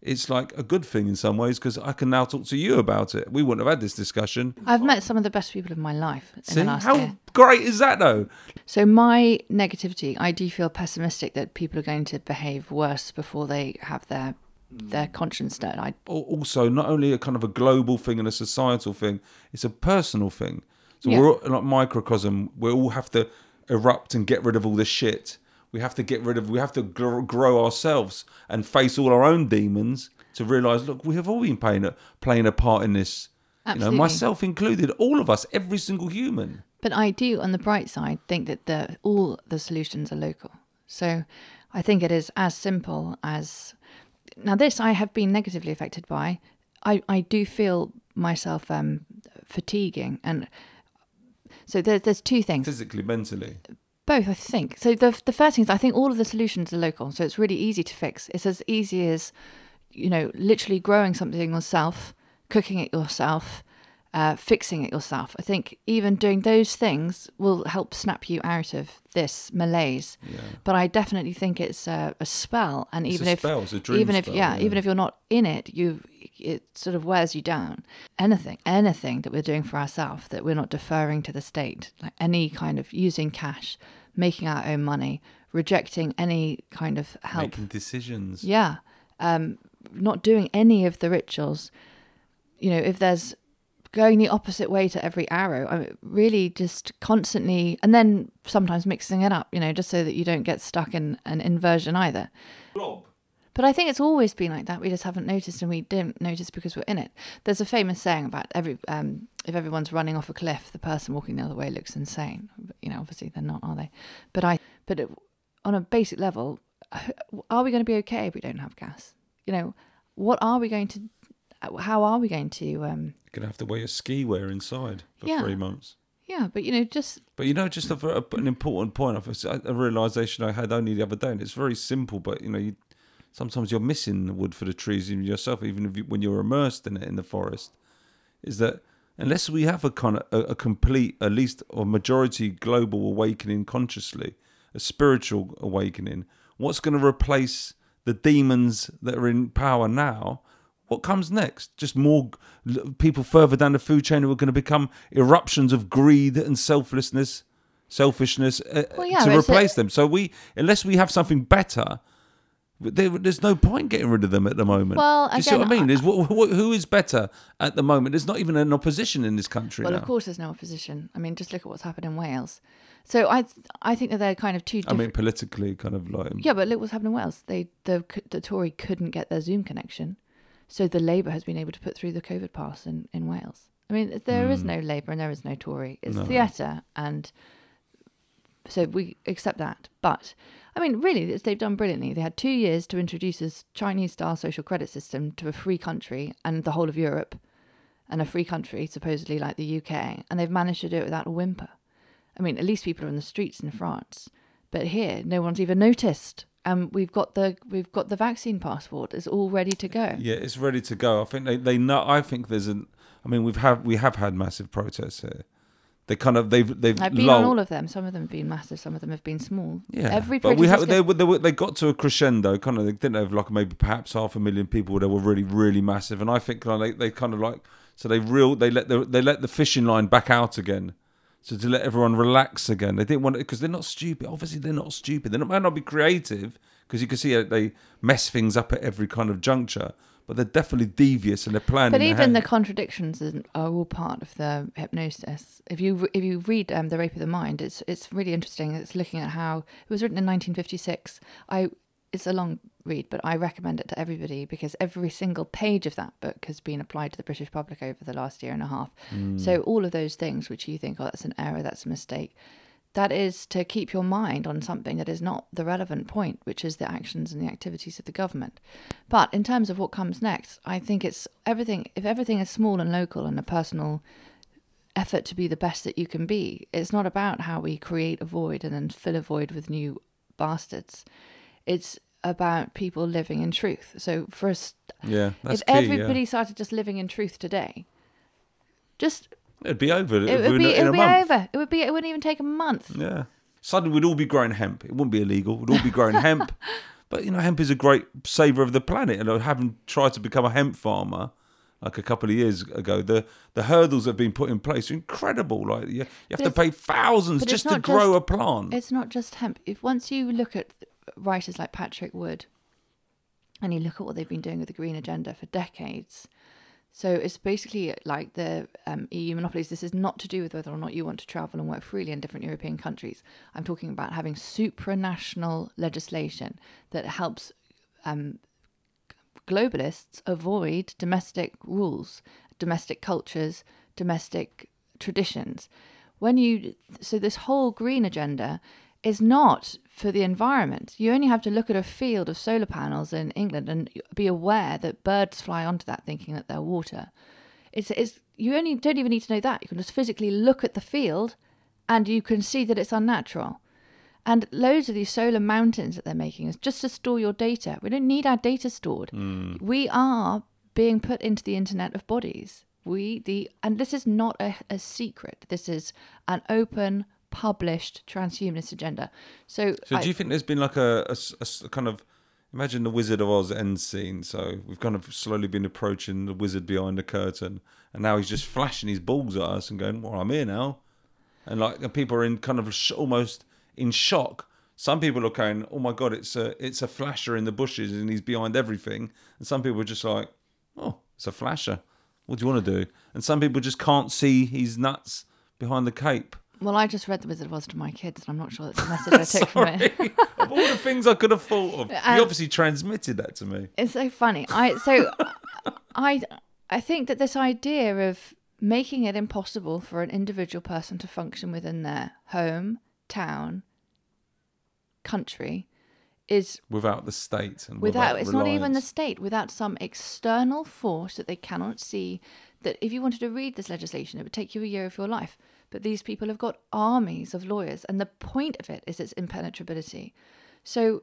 It's like a good thing in some ways because I can now talk to you about it. We wouldn't have had this discussion. I've met some of the best people in my life in See the last how year. great is that though? So my negativity, I do feel pessimistic that people are going to behave worse before they have their their conscience stirred. I also not only a kind of a global thing and a societal thing, it's a personal thing. So Yeah. we're all, like microcosm. We all have to erupt and get rid of all this shit. We have to get rid of. We have to grow ourselves and face all our own demons to realize. Look, we have all been playing a playing a part in this. You know, Absolutely. myself included, all of us, every single human. But I do, on the bright side, think that the all the solutions are local. So I think it is as simple as now. This I have been negatively affected by. I I do feel myself um, fatiguing, and so there, there's two things. Physically, mentally. Both, I think. So the the first thing is I think all of the solutions are local, so it's really easy to fix. It's as easy as you know, literally growing something yourself, cooking it yourself, uh, fixing it yourself. I think even doing those things will help snap you out of this malaise. Yeah. But I definitely think it's a, a spell, and It's even a if spell, it's a dream even if yeah, yeah. even if you're not in it, you it sort of wears you down. Anything, anything that we're doing for ourselves that we're not deferring to the state, like any kind of using cash, making our own money, rejecting any kind of help. Making decisions. Yeah. Um, not doing any of the rituals. You know, if there's going the opposite way to every arrow, I mean, really just constantly, and then sometimes mixing it up, you know, just so that you don't get stuck in an inversion either. But I think it's always been like that. We just haven't noticed, and we didn't notice because we're in it. There's a famous saying about every um, if everyone's running off a cliff, the person walking the other way looks insane. You know, obviously they're not, are they? But I, but it, on a basic level, are we going to be okay if we don't have gas? You know, what are we going to? How are we going to? Um, You're gonna have to wear your ski wear inside for Yeah. three months. yeah, but you know, just But you know, just a, an important point of a, a realization I had only the other day, and it's very simple. But you know, you, sometimes you're missing the wood for the trees in yourself, even if you, when you're immersed in it in the forest. Is that unless we have a kind of a, a complete, at least or majority global awakening consciously, a spiritual awakening, what's going to replace the demons that are in power now? What comes next? Just more people further down the food chain who are going to become eruptions of greed and selflessness, selfishness uh, Well, yeah, to a- replace them. So we, unless we have something better, there, there's no point getting rid of them at the moment. Well, Do you see what I again, mean? What, what, who is better at the moment? There's not even an opposition in this country well, now. of course, there's no opposition. I mean, just look at what's happened in Wales. So I, I think that they're kind of two I mean, politically, kind of like Yeah, but look what's happened in Wales. They the the Tory couldn't get their Zoom connection, so the Labour has been able to put through the COVID pass in, in Wales. I mean, there is hmm. no Labour and there is no Tory. It's No. theatre, and so we accept that. But I mean, really, they've done brilliantly. They had two years to introduce this Chinese-style social credit system to a free country and the whole of Europe, and a free country supposedly like the UK, and they've managed to do it without a whimper. I mean, at least people are in the streets in France, but here no one's even noticed. And we've got the we've got the vaccine passport. It's all ready to go. yeah, it's ready to go. I think they, they know. I think there's an. I mean, we've have we have had massive protests here. They kind of they've they've I've been lulled- on all of them. Some of them have been massive. Some of them have been small. Yeah, every but we have they, they were- they got to a crescendo. Kind of they didn't have like maybe perhaps half a million people that were really really massive, and I think kind of they, they kind of like so they real they let the they let the fishing line back out again. So to let everyone relax again, they didn't want it because they're not stupid. Obviously, they're not stupid. They might not be creative because you can see how they mess things up at every kind of juncture, but they're definitely devious and they're planning. But even the contradictions are all part of the hypnosis. If you if you read um, the Rape of the Mind, it's it's really interesting. It's looking at how it was written in 1956. I it's a long read, but I recommend it to everybody because every single page of that book has been applied to the British public over the last year and a half. So all of those things which you think, oh, that's an error, that's a mistake, that is to keep your mind on something that is not the relevant point, which is the actions and the activities of the government. But in terms of what comes next, I think it's everything. If everything is small and local and a personal effort to be the best that you can be, it's not about how we create a void and then fill a void with new bastards. It's about people living in truth. So for us, yeah, that's if key. everybody yeah. started just living in truth today, just it'd be over. it would be in it a would be month. over. It would be it wouldn't even take a month. Yeah. Suddenly we'd all be growing hemp. It wouldn't be illegal. We'd all be growing hemp. But you know, hemp is a great saver of the planet. And having tried to become a hemp farmer like a couple of years ago, the the hurdles that have been put in place are incredible. Like you, you have But to pay thousands just to grow just- a plant. It's not just hemp. If once you look at writers like Patrick Wood, and you look at what they've been doing with the green agenda for decades, so it's basically like the um, EU monopolies. This is not to do with whether or not you want to travel and work freely in different European countries. I'm talking about having supranational legislation that helps um, globalists avoid domestic rules, domestic cultures, domestic traditions. When you so this whole green agenda is not for the environment. You only have to look at a field of solar panels in England and be aware that birds fly onto that thinking that they're water. It's, it's you only don't even need to know that. You can just physically look at the field and you can see that it's unnatural. And loads of these solar mountains that they're making is just to store your data. We don't need our data stored. Hmm. We are being put into the internet of bodies. We the and this is not a, a secret. This is an open, published transhumanist agenda. So, So I- do you think there's been like a kind of imagine the Wizard of Oz end scene? So we've kind of slowly been approaching the wizard behind the curtain, and now he's just flashing his balls at us and going, "Well, I'm here now," and like and people are in kind of sh- almost in shock. Some people are going, "Oh my god, it's a it's a flasher in the bushes and he's behind everything," and some people are just like, "Oh, it's a flasher. What do you want to do?" And some people just can't see his nuts behind the cape. Well, I just read The Wizard of Oz to my kids, and I'm not sure that's the message I took from it. Of all the things I could have thought of, Um, you obviously transmitted that to me. It's so funny. I so I I think that this idea of making it impossible for an individual person to function within their home, town, country is Without the state and without it's not even the state without some external force that they cannot see that if you wanted to read this legislation it would take you a year of your life but these people have got armies of lawyers and the point of it is its impenetrability so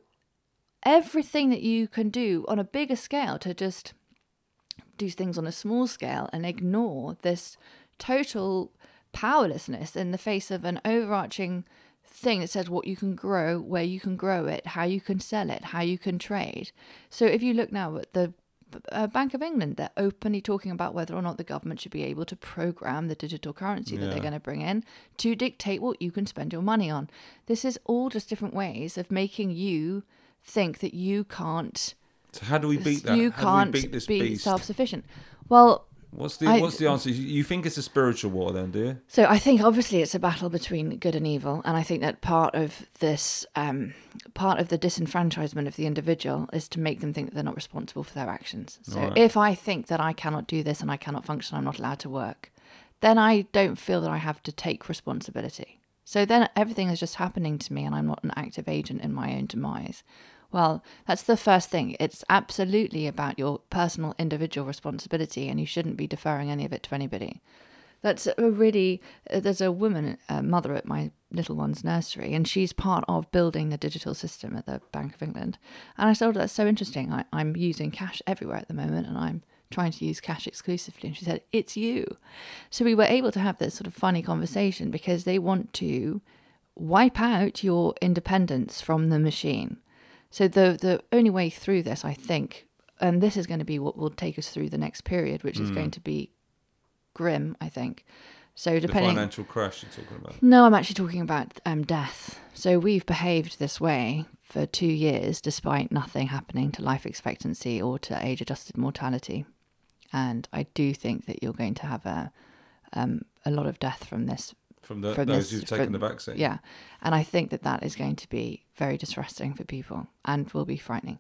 everything that you can do on a bigger scale to just do things on a small scale and ignore this total powerlessness in the face of an overarching thing that says what you can grow, where you can grow it, how you can sell it, how you can trade. So if you look now at the uh, Bank of England, they're openly talking about whether or not the government should be able to program the digital currency that they're going to bring in to dictate what you can spend your money on. This is all just different ways of making you think that you can't So how do we beat that? you how can't beat this be self-sufficient. Well, What's the I- What's the answer? You think it's a spiritual war, then, do you? so I think obviously it's a battle between good and evil, and I think that part of this, um, part of the disenfranchisement of the individual is to make them think that they're not responsible for their actions. So Right. if I think that I cannot do this and I cannot function, I'm not allowed to work, then I don't feel that I have to take responsibility. So then everything is just happening to me, and I'm not an active agent in my own demise. Well, that's the first thing. It's absolutely about your personal individual responsibility, and you shouldn't be deferring any of it to anybody. That's a really. uh, There's a woman, a mother at my little one's nursery, and she's part of building the digital system at the Bank of England. And I told her that's so interesting. I, I'm using cash everywhere at the moment, and I'm trying to use cash exclusively. And she said, "It's you." So we were able to have this sort of funny conversation because they want to wipe out your independence from the machine. So the the only way through this, I think, and this is going to be what will take us through the next period, which is going to be grim, I think. So The depending. financial crash you're talking about. No, I'm actually talking about um, death. So we've behaved this way for two years, despite nothing happening to life expectancy or to age-adjusted mortality. And I do think that you're going to have a um, a lot of death from this From the, from those this- who've taken from- the vaccine. yeah, and I think that that is going to be very distressing for people and will be frightening.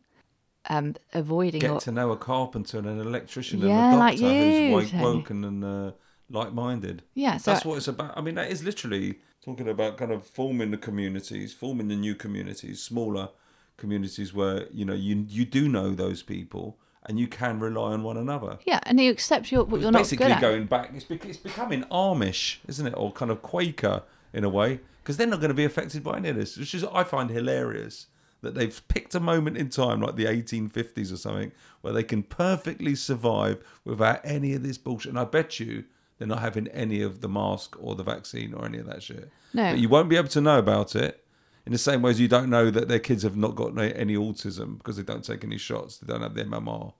Um, avoiding Get to know a carpenter and an electrician Yeah, and a like doctor you, who's woke, woken and uh, like-minded. yeah, so That's what it's about. I mean, that is literally talking about kind of forming the communities, forming the new communities, smaller communities where you know you you do know those people and you can rely on one another. yeah, and you accept your, what you're not basically good at. going back. It's, it's becoming Amish, isn't it, or kind of Quaker in a way, because they're not going to be affected by any of this, which is I find hilarious that they've picked a moment in time like the 1850s or something where they can perfectly survive without any of this bullshit. And I bet you they're not having any of the mask or the vaccine or any of that shit. No. But you won't be able to know about it. In the same way as you don't know that their kids have not got any autism because they don't take any shots, they don't have the MMR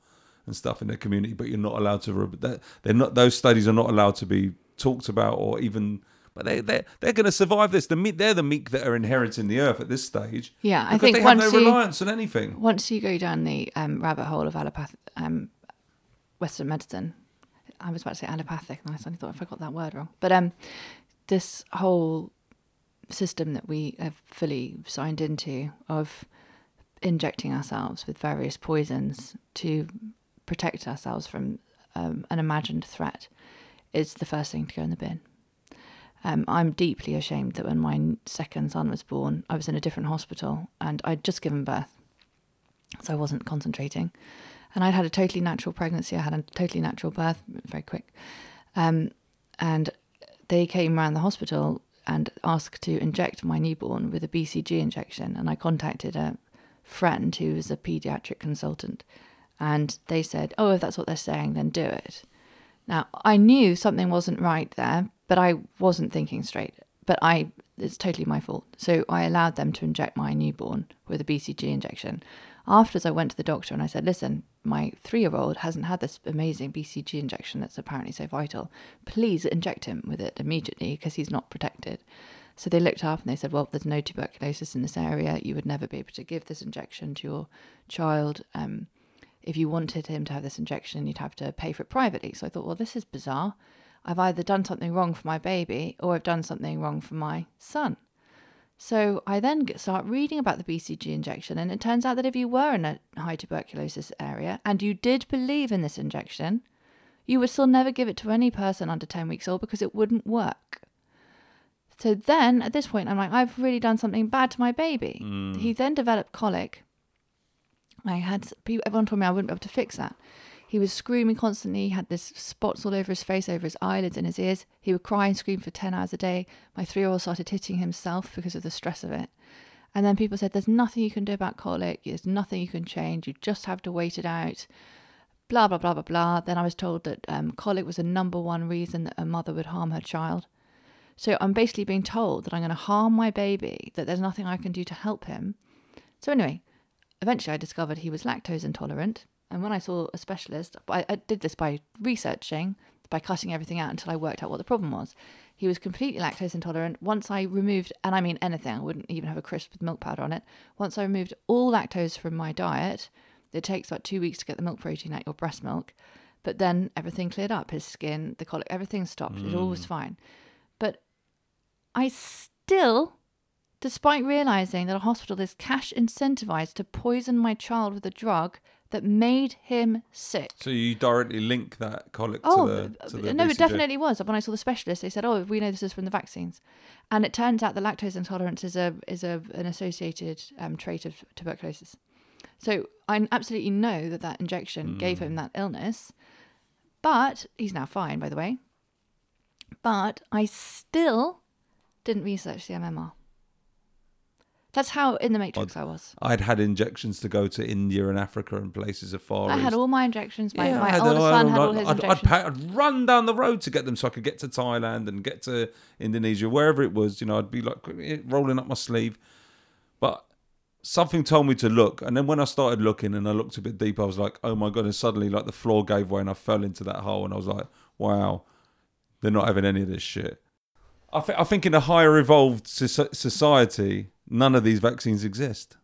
and stuff in their community, but you're not allowed to. That they're not; those studies are not allowed to be talked about or even. But they they they're going to survive this. The meek, they're the meek that are inheriting the earth at this stage. Yeah, I think they have once no you- reliance on anything. Once you go down the um, rabbit hole of allopath, um, Western medicine, I was about to say allopathic, and I suddenly thought if I got that word wrong. But um, this whole system that we have fully signed into of injecting ourselves with various poisons to protect ourselves from um, an imagined threat is the first thing to go in the bin. Um, I'm deeply ashamed that when my second son was born, I was in a different hospital and I'd just given birth. So I wasn't concentrating. And I'd had a totally natural pregnancy. I had a totally natural birth, very quick. Um, and they came around the hospital and asked to inject my newborn with a BCG injection. And I contacted a friend who was a pediatric consultant, and they said, "Oh, if that's what they're saying, then do it." Now I knew something wasn't right there, but I wasn't thinking straight. But I, it's totally my fault. So I allowed them to inject my newborn with a BCG injection. Afterwards, I went to the doctor and I said, "Listen, my three-year-old hasn't had this amazing BCG injection that's apparently so vital. Please inject him with it immediately because he's not protected." So they looked up and they said, "Well, there's no tuberculosis in this area. You would never be able to give this injection to your child." Um, if you wanted him to have this injection, you'd have to pay for it privately. So I thought, well, this is bizarre. I've either done something wrong for my baby or I've done something wrong for my son. So I then start reading about the BCG injection, and it turns out that if you were in a high tuberculosis area and you did believe in this injection, you would still never give it to any person under 10 weeks old because it wouldn't work. So then at this point, I'm like, I've really done something bad to my baby. Mm. He then developed colic. I had people, everyone told me I wouldn't be able to fix that. He was screaming constantly. He had this spots all over his face, over his eyelids and his ears. He would cry and scream for 10 hours a day. My three year old started hitting himself because of the stress of it. And then people said, There's nothing you can do about colic. There's nothing you can change. You just have to wait it out. Blah, blah, blah, blah, blah. Then I was told that um, colic was the number one reason that a mother would harm her child. So I'm basically being told that I'm going to harm my baby, that there's nothing I can do to help him. So, anyway, eventually I discovered he was lactose intolerant. And when I saw a specialist, I, I did this by researching, by cutting everything out until I worked out what the problem was. He was completely lactose intolerant. Once I removed, and I mean anything, I wouldn't even have a crisp with milk powder on it. Once I removed all lactose from my diet, it takes about two weeks to get the milk protein out your breast milk. But then everything cleared up. His skin, the colic, everything stopped. It all was mm. fine. But I still, despite realizing that a hospital is cash incentivized to poison my child with a drug that made him sick. So you directly link that colic Oh, uh, to the to the no, BCG? it definitely was. When I saw the specialist, they said, "Oh, we know this is from the vaccines," and it turns out that lactose intolerance is a is a an associated um, trait of tuberculosis. So I absolutely know that that injection gave him hmm. that illness, but he's now fine, by the way. But I still didn't research the MMR. That's how in the Matrix I was. I'd had injections to go to India and Africa and places of far I had all my injections. My, Yeah, my had older son had all his I'd, injections. I'd, I'd run down the road to get them so I could get to Thailand and get to Indonesia, wherever it was. You know, I'd be like eh, rolling up my sleeve. But something told me to look. And then when I started looking and I looked a bit deeper, I was like, oh my God. And suddenly, like, the floor gave way and I fell into that hole. And I was like, wow, they're not having any of this shit. I, th- I think in a higher evolved soci- society, none of these vaccines exist.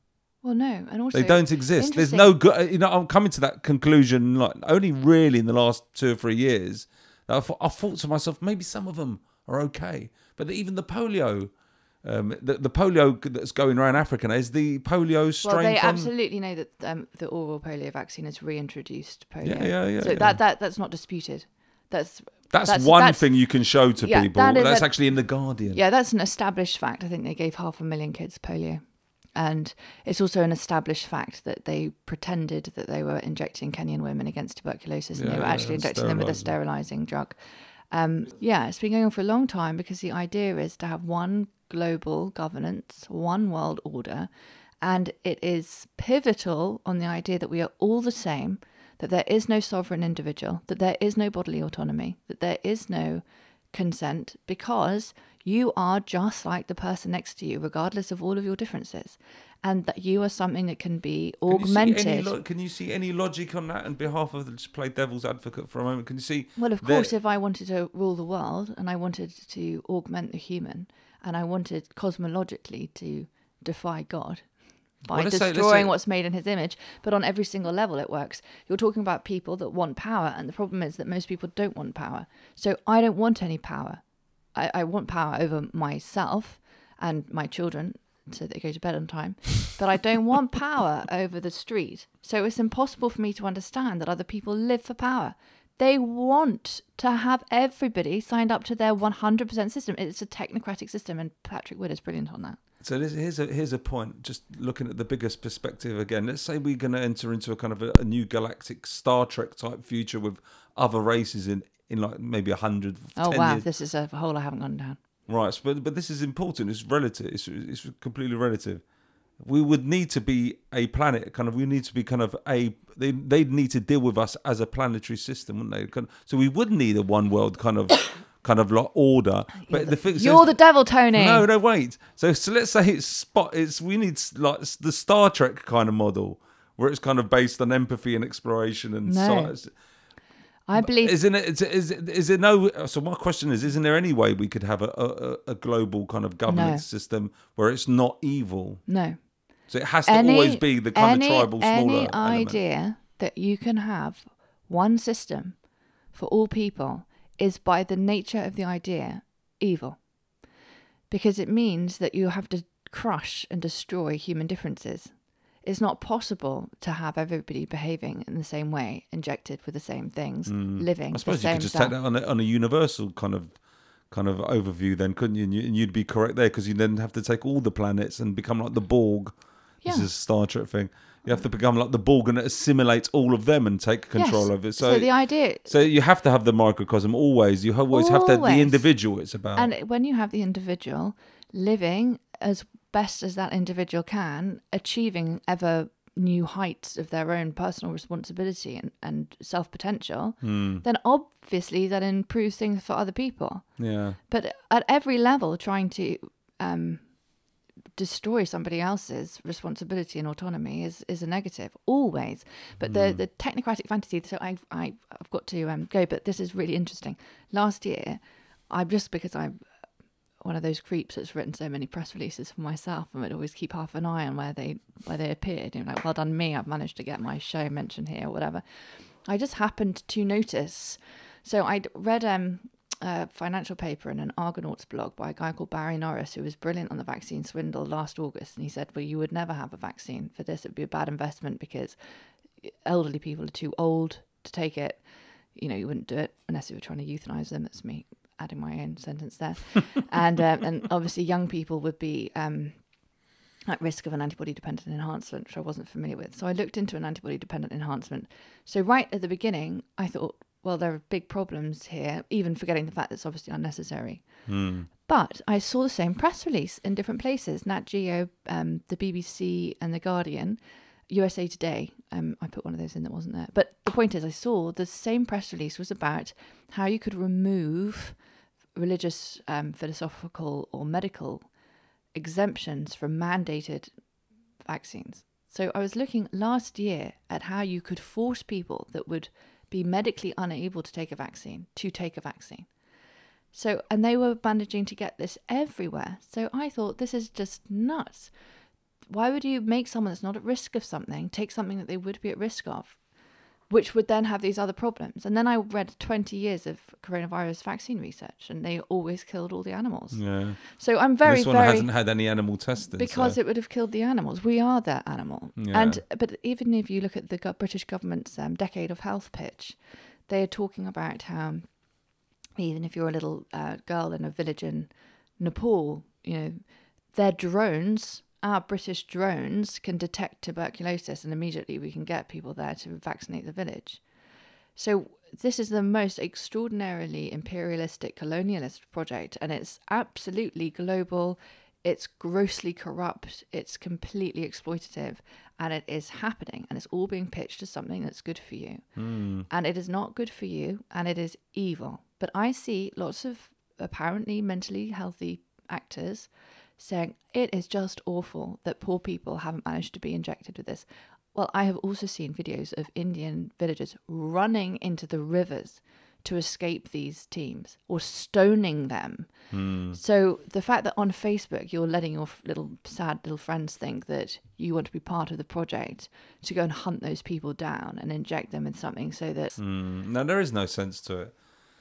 well, no, and also They don't exist. There's no good. You know, I'm coming to that conclusion like only really in the last two or three years. That I, thought, I thought to myself, maybe some of them are okay, but even the polio, um, the, the polio that's going around Africa now is the polio strain. Well, they from, absolutely know that um, the oral polio vaccine has reintroduced polio. Yeah, yeah, yeah, So yeah. that that that's not disputed. That's That's, that's- one that's- thing you can show to yeah, people. that That's a- actually in the Guardian. yeah, that's an established fact. I think they gave half a million kids polio, and it's also an established fact that they pretended that they were injecting Kenyan women against tuberculosis, and Yeah, they were actually injecting them with a sterilizing drug. Um, yeah, it's been going on for a long time because the idea is to have one global governance, one world order, and it is pivotal on the idea that we are all the same, that there is no sovereign individual, that there is no bodily autonomy, that there is no consent, because you are just like the person next to you, regardless of all of your differences, and that you are something that can be Can you see any augmented. lo- can you see any logic on that? On behalf of, just play devil's advocate for a moment. Can you see? Well, of course, if I wanted to rule the world and I wanted to augment the human and I wanted cosmologically to defy God by Well, let's say- destroying say- what's made in his image, but on every single level it works. You're talking about people that want power, and the problem is that most people don't want power. So I don't want any power. I, I want power over myself and my children so they go to bed on time, but I don't want power over the street. So it's impossible for me to understand that other people live for power. They want to have everybody signed up to their 100% system. It's a technocratic system, and Patrick Wood is brilliant on that. So this, here's a here's a point. Just looking at the biggest perspective again. Let's say we're going to enter into a kind of a, a new galactic Star Trek type future with other races in in like maybe a hundred. Oh wow, years. this is a hole I haven't gone down. Right, but but this is important. It's relative. It's it's completely relative. We would need to be a planet. Kind of, we need to be kind of a. They they'd need to deal with us as a planetary system, wouldn't they? So we would need a one world kind of kind of like order. But the thing, You're the devil, Tony. no, no, wait. So, so let's say it's spot. It's we need like the Star Trek kind of model where it's kind of based on empathy and exploration and No. science. I believe Isn't it? Is, is, is there no? So my question is: Isn't there any way we could have a, a, a global kind of governance No. system where it's not evil? no. So it has to Any, always be the kind any, of tribal smaller any element. idea that you can have one system for all people is by the nature of the idea evil, because it means that you have to crush and destroy human differences. It's not possible to have everybody behaving in the same way, injected with the same things, living Hmm. I suppose you could just style. take that on a, on a universal kind of kind of overview, then, couldn't you? And, you, and you'd be correct there because you then have to take all the planets and become like the Borg. This is a Star Trek thing. You have to become like the Borg and assimilate all of them and take control Yes. of it. So, So, the idea, so you have to have the microcosm always. You always have to have the individual. It's about. and when you have the individual living as best as that individual can, achieving ever new heights of their own personal responsibility and, and self potential, Hmm. then obviously that improves things for other people. yeah. But at every level, trying to um, destroy somebody else's responsibility and autonomy is, is a negative always. But the the technocratic fantasy. So I I I've got to um, go, but this is really interesting. Last year, I just because I'm one of those creeps that's written so many press releases for myself and would always keep half an eye on where they where they appeared. You know, like well done me, I've managed to get my show mentioned here or whatever. I just happened to notice. So I'd read um, a financial paper in an Argonauts blog by a guy called Barry Norris, who was brilliant on the vaccine swindle last August. And he said, Well, you would never have a vaccine for this. It would be a bad investment because elderly people are too old to take it. You know, you wouldn't do it unless you were trying to euthanize them. That's me adding my own sentence there. and um, and obviously, young people would be um, at risk of an antibody dependent enhancement, which I wasn't familiar with. So I looked into an antibody dependent enhancement. So right at the beginning, I thought, well, there are big problems here, even forgetting the fact that it's obviously unnecessary. But I saw the same press release in different places Nat Geo, um, the BBC, and The Guardian, USA Today. Um, I put one of those in that wasn't there. But the point is, I saw the same press release was about how you could remove religious, um, philosophical, or medical exemptions from mandated vaccines. So I was looking last year at how you could force people that would be medically unable to take a vaccine to take a vaccine. So, and they were managing to get this everywhere. So I thought this is just nuts. Why would you make someone that's not at risk of something take something that they would be at risk of, which would then have these other problems? And then I read 20 years of coronavirus vaccine research, and they always killed all the animals. Yeah. So I'm very, this one very hasn't had any animal testing. because so. it would have killed the animals. We are that animal. Yeah. And but even if you look at the British government's um, decade of health pitch, they are talking about how even if you're a little uh, girl in a village in Nepal, you know, their drones, our British drones, can detect tuberculosis, and immediately we can get people there to vaccinate the village. So this is the most extraordinarily imperialistic colonialist project, and it's absolutely global. It's grossly corrupt. It's completely exploitative, and it is happening. And it's all being pitched as something that's good for you, hmm. and it is not good for you, and it is evil. But I see lots of apparently mentally healthy actors saying it is just awful that poor people haven't managed to be injected with this. Well, I have also seen videos of Indian villagers running into the rivers to escape these teams or stoning them. So the fact that on Facebook you're letting your little sad little friends think that you want to be part of the project to go and hunt those people down and inject them with something so that Mm, no, there is no sense to it.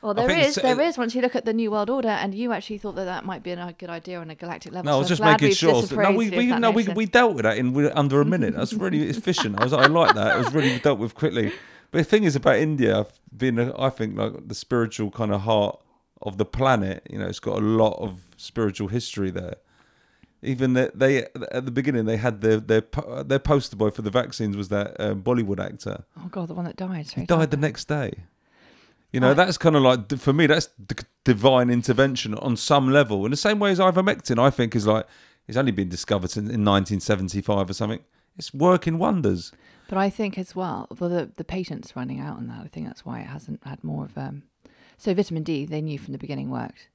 Well, there is, there is. Once you look at the New World Order, and you actually thought that that might be a good idea on a galactic level. No, I was just making sure. No, we, we no we, we dealt with that in under a minute. That's really efficient. I was I like that. It was really dealt with quickly. But the thing is about India being, a, I think, like the spiritual kind of heart of the planet. You know, it's got a lot of spiritual history there. Even that they at the beginning they had their their their poster boy for the vaccines was that um, Bollywood actor. oh god, the one that died. He died the next day. You know, Right. that's kind of like for me. That's d- divine intervention on some level. In the same way as ivermectin, I think is like it's only been discovered in, in 1975 or something. It's working wonders. But I think as well, well, the, the patient's running out on that. I think that's why it hasn't had more of um. So vitamin D, they knew from the beginning worked.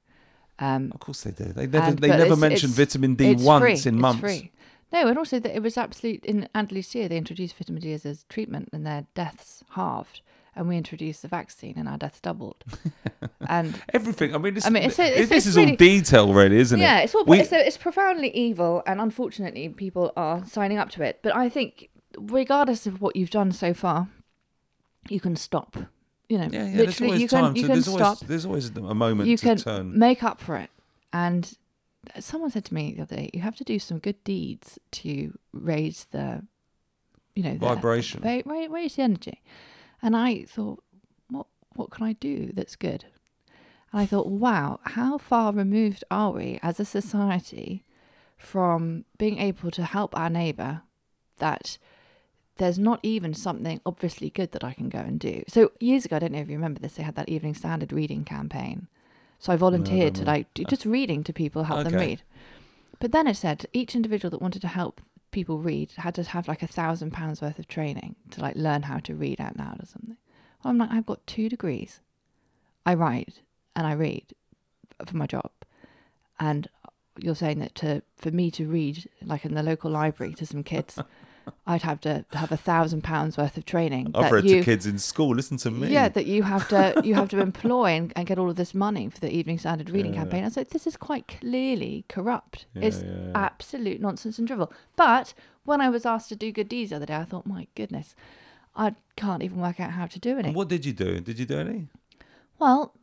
Um, Of course they do. They never and- they never it's- mentioned it's- vitamin D once free. in it's months. Free. No, and also that it was absolute in Andalusia. They introduced vitamin D as a treatment, and their deaths halved. And we introduced the vaccine, and our deaths doubled. and Everything. I mean, this, I mean, it's- it's- this it's is really- all detail, really, isn't yeah, it? Yeah, it's all We- it's, it's profoundly evil, and unfortunately, people are signing up to it. But I think, regardless of what you've done so far, you can stop. You know, yeah, yeah. There's always you time. can you so can there's stop. always there's always a moment you to can turn. make up for it. And someone said to me the other day, you have to do some good deeds to raise the, you know, the, Vibration. ra- ra- raise the energy. And I thought, what what can I do that's good? And I thought, wow, how far removed are we as a society from being able to help our neighbour that there's not even something obviously good that I can go and do. So years ago, I don't know if you remember this, they had that Evening Standard reading campaign. So I volunteered to like do, just reading to people, help them read. But then it said each individual that wanted to help people read had to have like a thousand pounds worth of training to like learn how to read out loud or something. Well, I'm like, I've got two degrees. I write and I read for my job, and you're saying that to for me to read like in the local library to some kids, I'd have to have a thousand pounds worth of training. I've read you, to kids in school. Listen to me. yeah, that you have to you have to employ and, and get all of this money for the Evening Standard reading Yeah. campaign. I was like, this is quite clearly corrupt. Yeah, it's yeah, absolute nonsense and drivel. But when I was asked to do good deeds the other day, I thought, my goodness, I can't even work out how to do any. And what did you do? Did you do any? Well,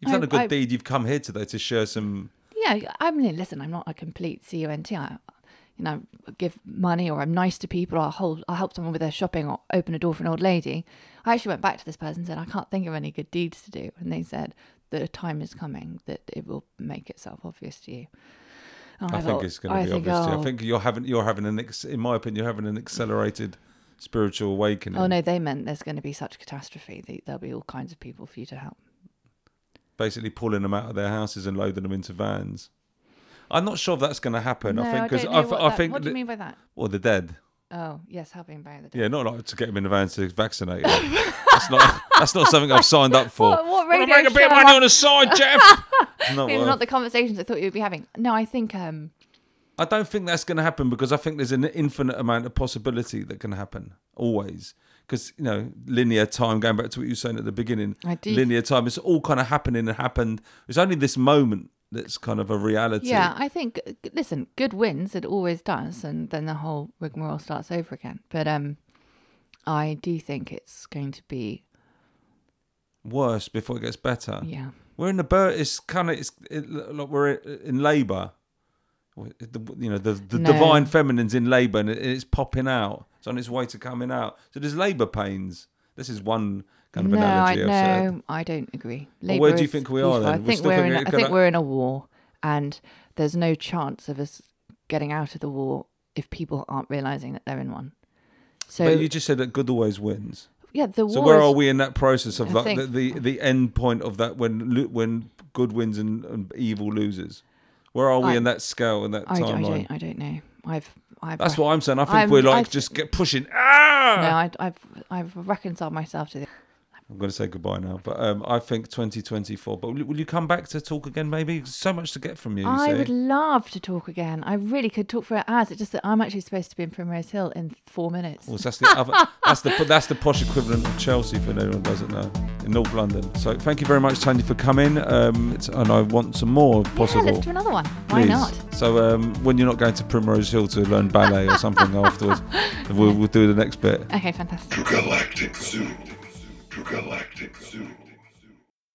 You've done a good I- deed. You've come here today to share some. yeah, I mean, listen, I'm not a complete cunt. I, you know, give money or I'm nice to people or I'll hold, I'll help someone with their shopping or open a door for an old lady. I actually went back to this person and said, I can't think of any good deeds to do. And they said, the time is coming that it will make itself obvious to you. And I, think thought- it's going to I be think, obvious. to you. oh, I think you're having you're having an ex, in my opinion you're having an accelerated spiritual awakening. Oh no, they meant there's going to be such catastrophe. that There'll be all kinds of people for you to help. Basically pulling them out of their houses and loading them into vans. I'm not sure if that's going to happen. no, I think I because I, what, I that- think what do you mean by that? well the dead. Oh yes, helping bury the dead. Yeah, not like to get them in the van to vaccinate. that's not that's not something I've signed up for. What, what radio make a bit of money on the side, Jeff. not not the conversations I thought you would be having. No, I think um, I don't think that's going to happen because I think there's an infinite amount of possibility that can happen always. Because you know, linear time. Going back to what you were saying at the beginning, I do- linear time. It's all kind of happening and happened. It's only this moment that's kind of a reality. Yeah, I think. Listen, good wins. It always does, and then the whole rigmarole starts over again. But um, I do think it's going to be Worse before it gets better. yeah. We're in the birth. It's kind of it's it, like we're in labour. You know, the, the No. divine feminine's in labour and it's popping out. It's on its way to coming out. So there's labour pains. This is one kind of no, analogy said. no, I don't agree. Well, where do you think we are then? I We're think still we're in. I think we're in a war, and there's no chance of us getting out of the war if people aren't realizing that they're in one. So but you just said that good always wins. yeah, the war. So where is- are we in that process of I like think- the, the the end point of that when when good wins and, and evil loses? Where are we I- in that scale and that I, I timeline? don't. I don't know. I've. I've. That's what I'm saying. I think I'm- we're like I- just get pushing. Ah! No, I, I've. I've reconciled myself to this. I'm going to say goodbye now, but um, I think 2024. But will, will you come back to talk again? Maybe so much to get from you. you I see. would love to talk again. I really could talk for hours. It's just that I'm actually supposed to be in Primrose Hill in four minutes. Well, that's the other, that's the that's the posh equivalent of Chelsea for anyone who doesn't know in North London. So thank you very much, Tanya, for coming. Um, it's, and I want some more if Yeah, possible. let's do another one. Why Please. not? So um, when you're not going to Primrose Hill to learn ballet or something afterwards, we'll, we'll do the next bit. Okay, fantastic. to Galactic Zoo. To Galactic Zoo.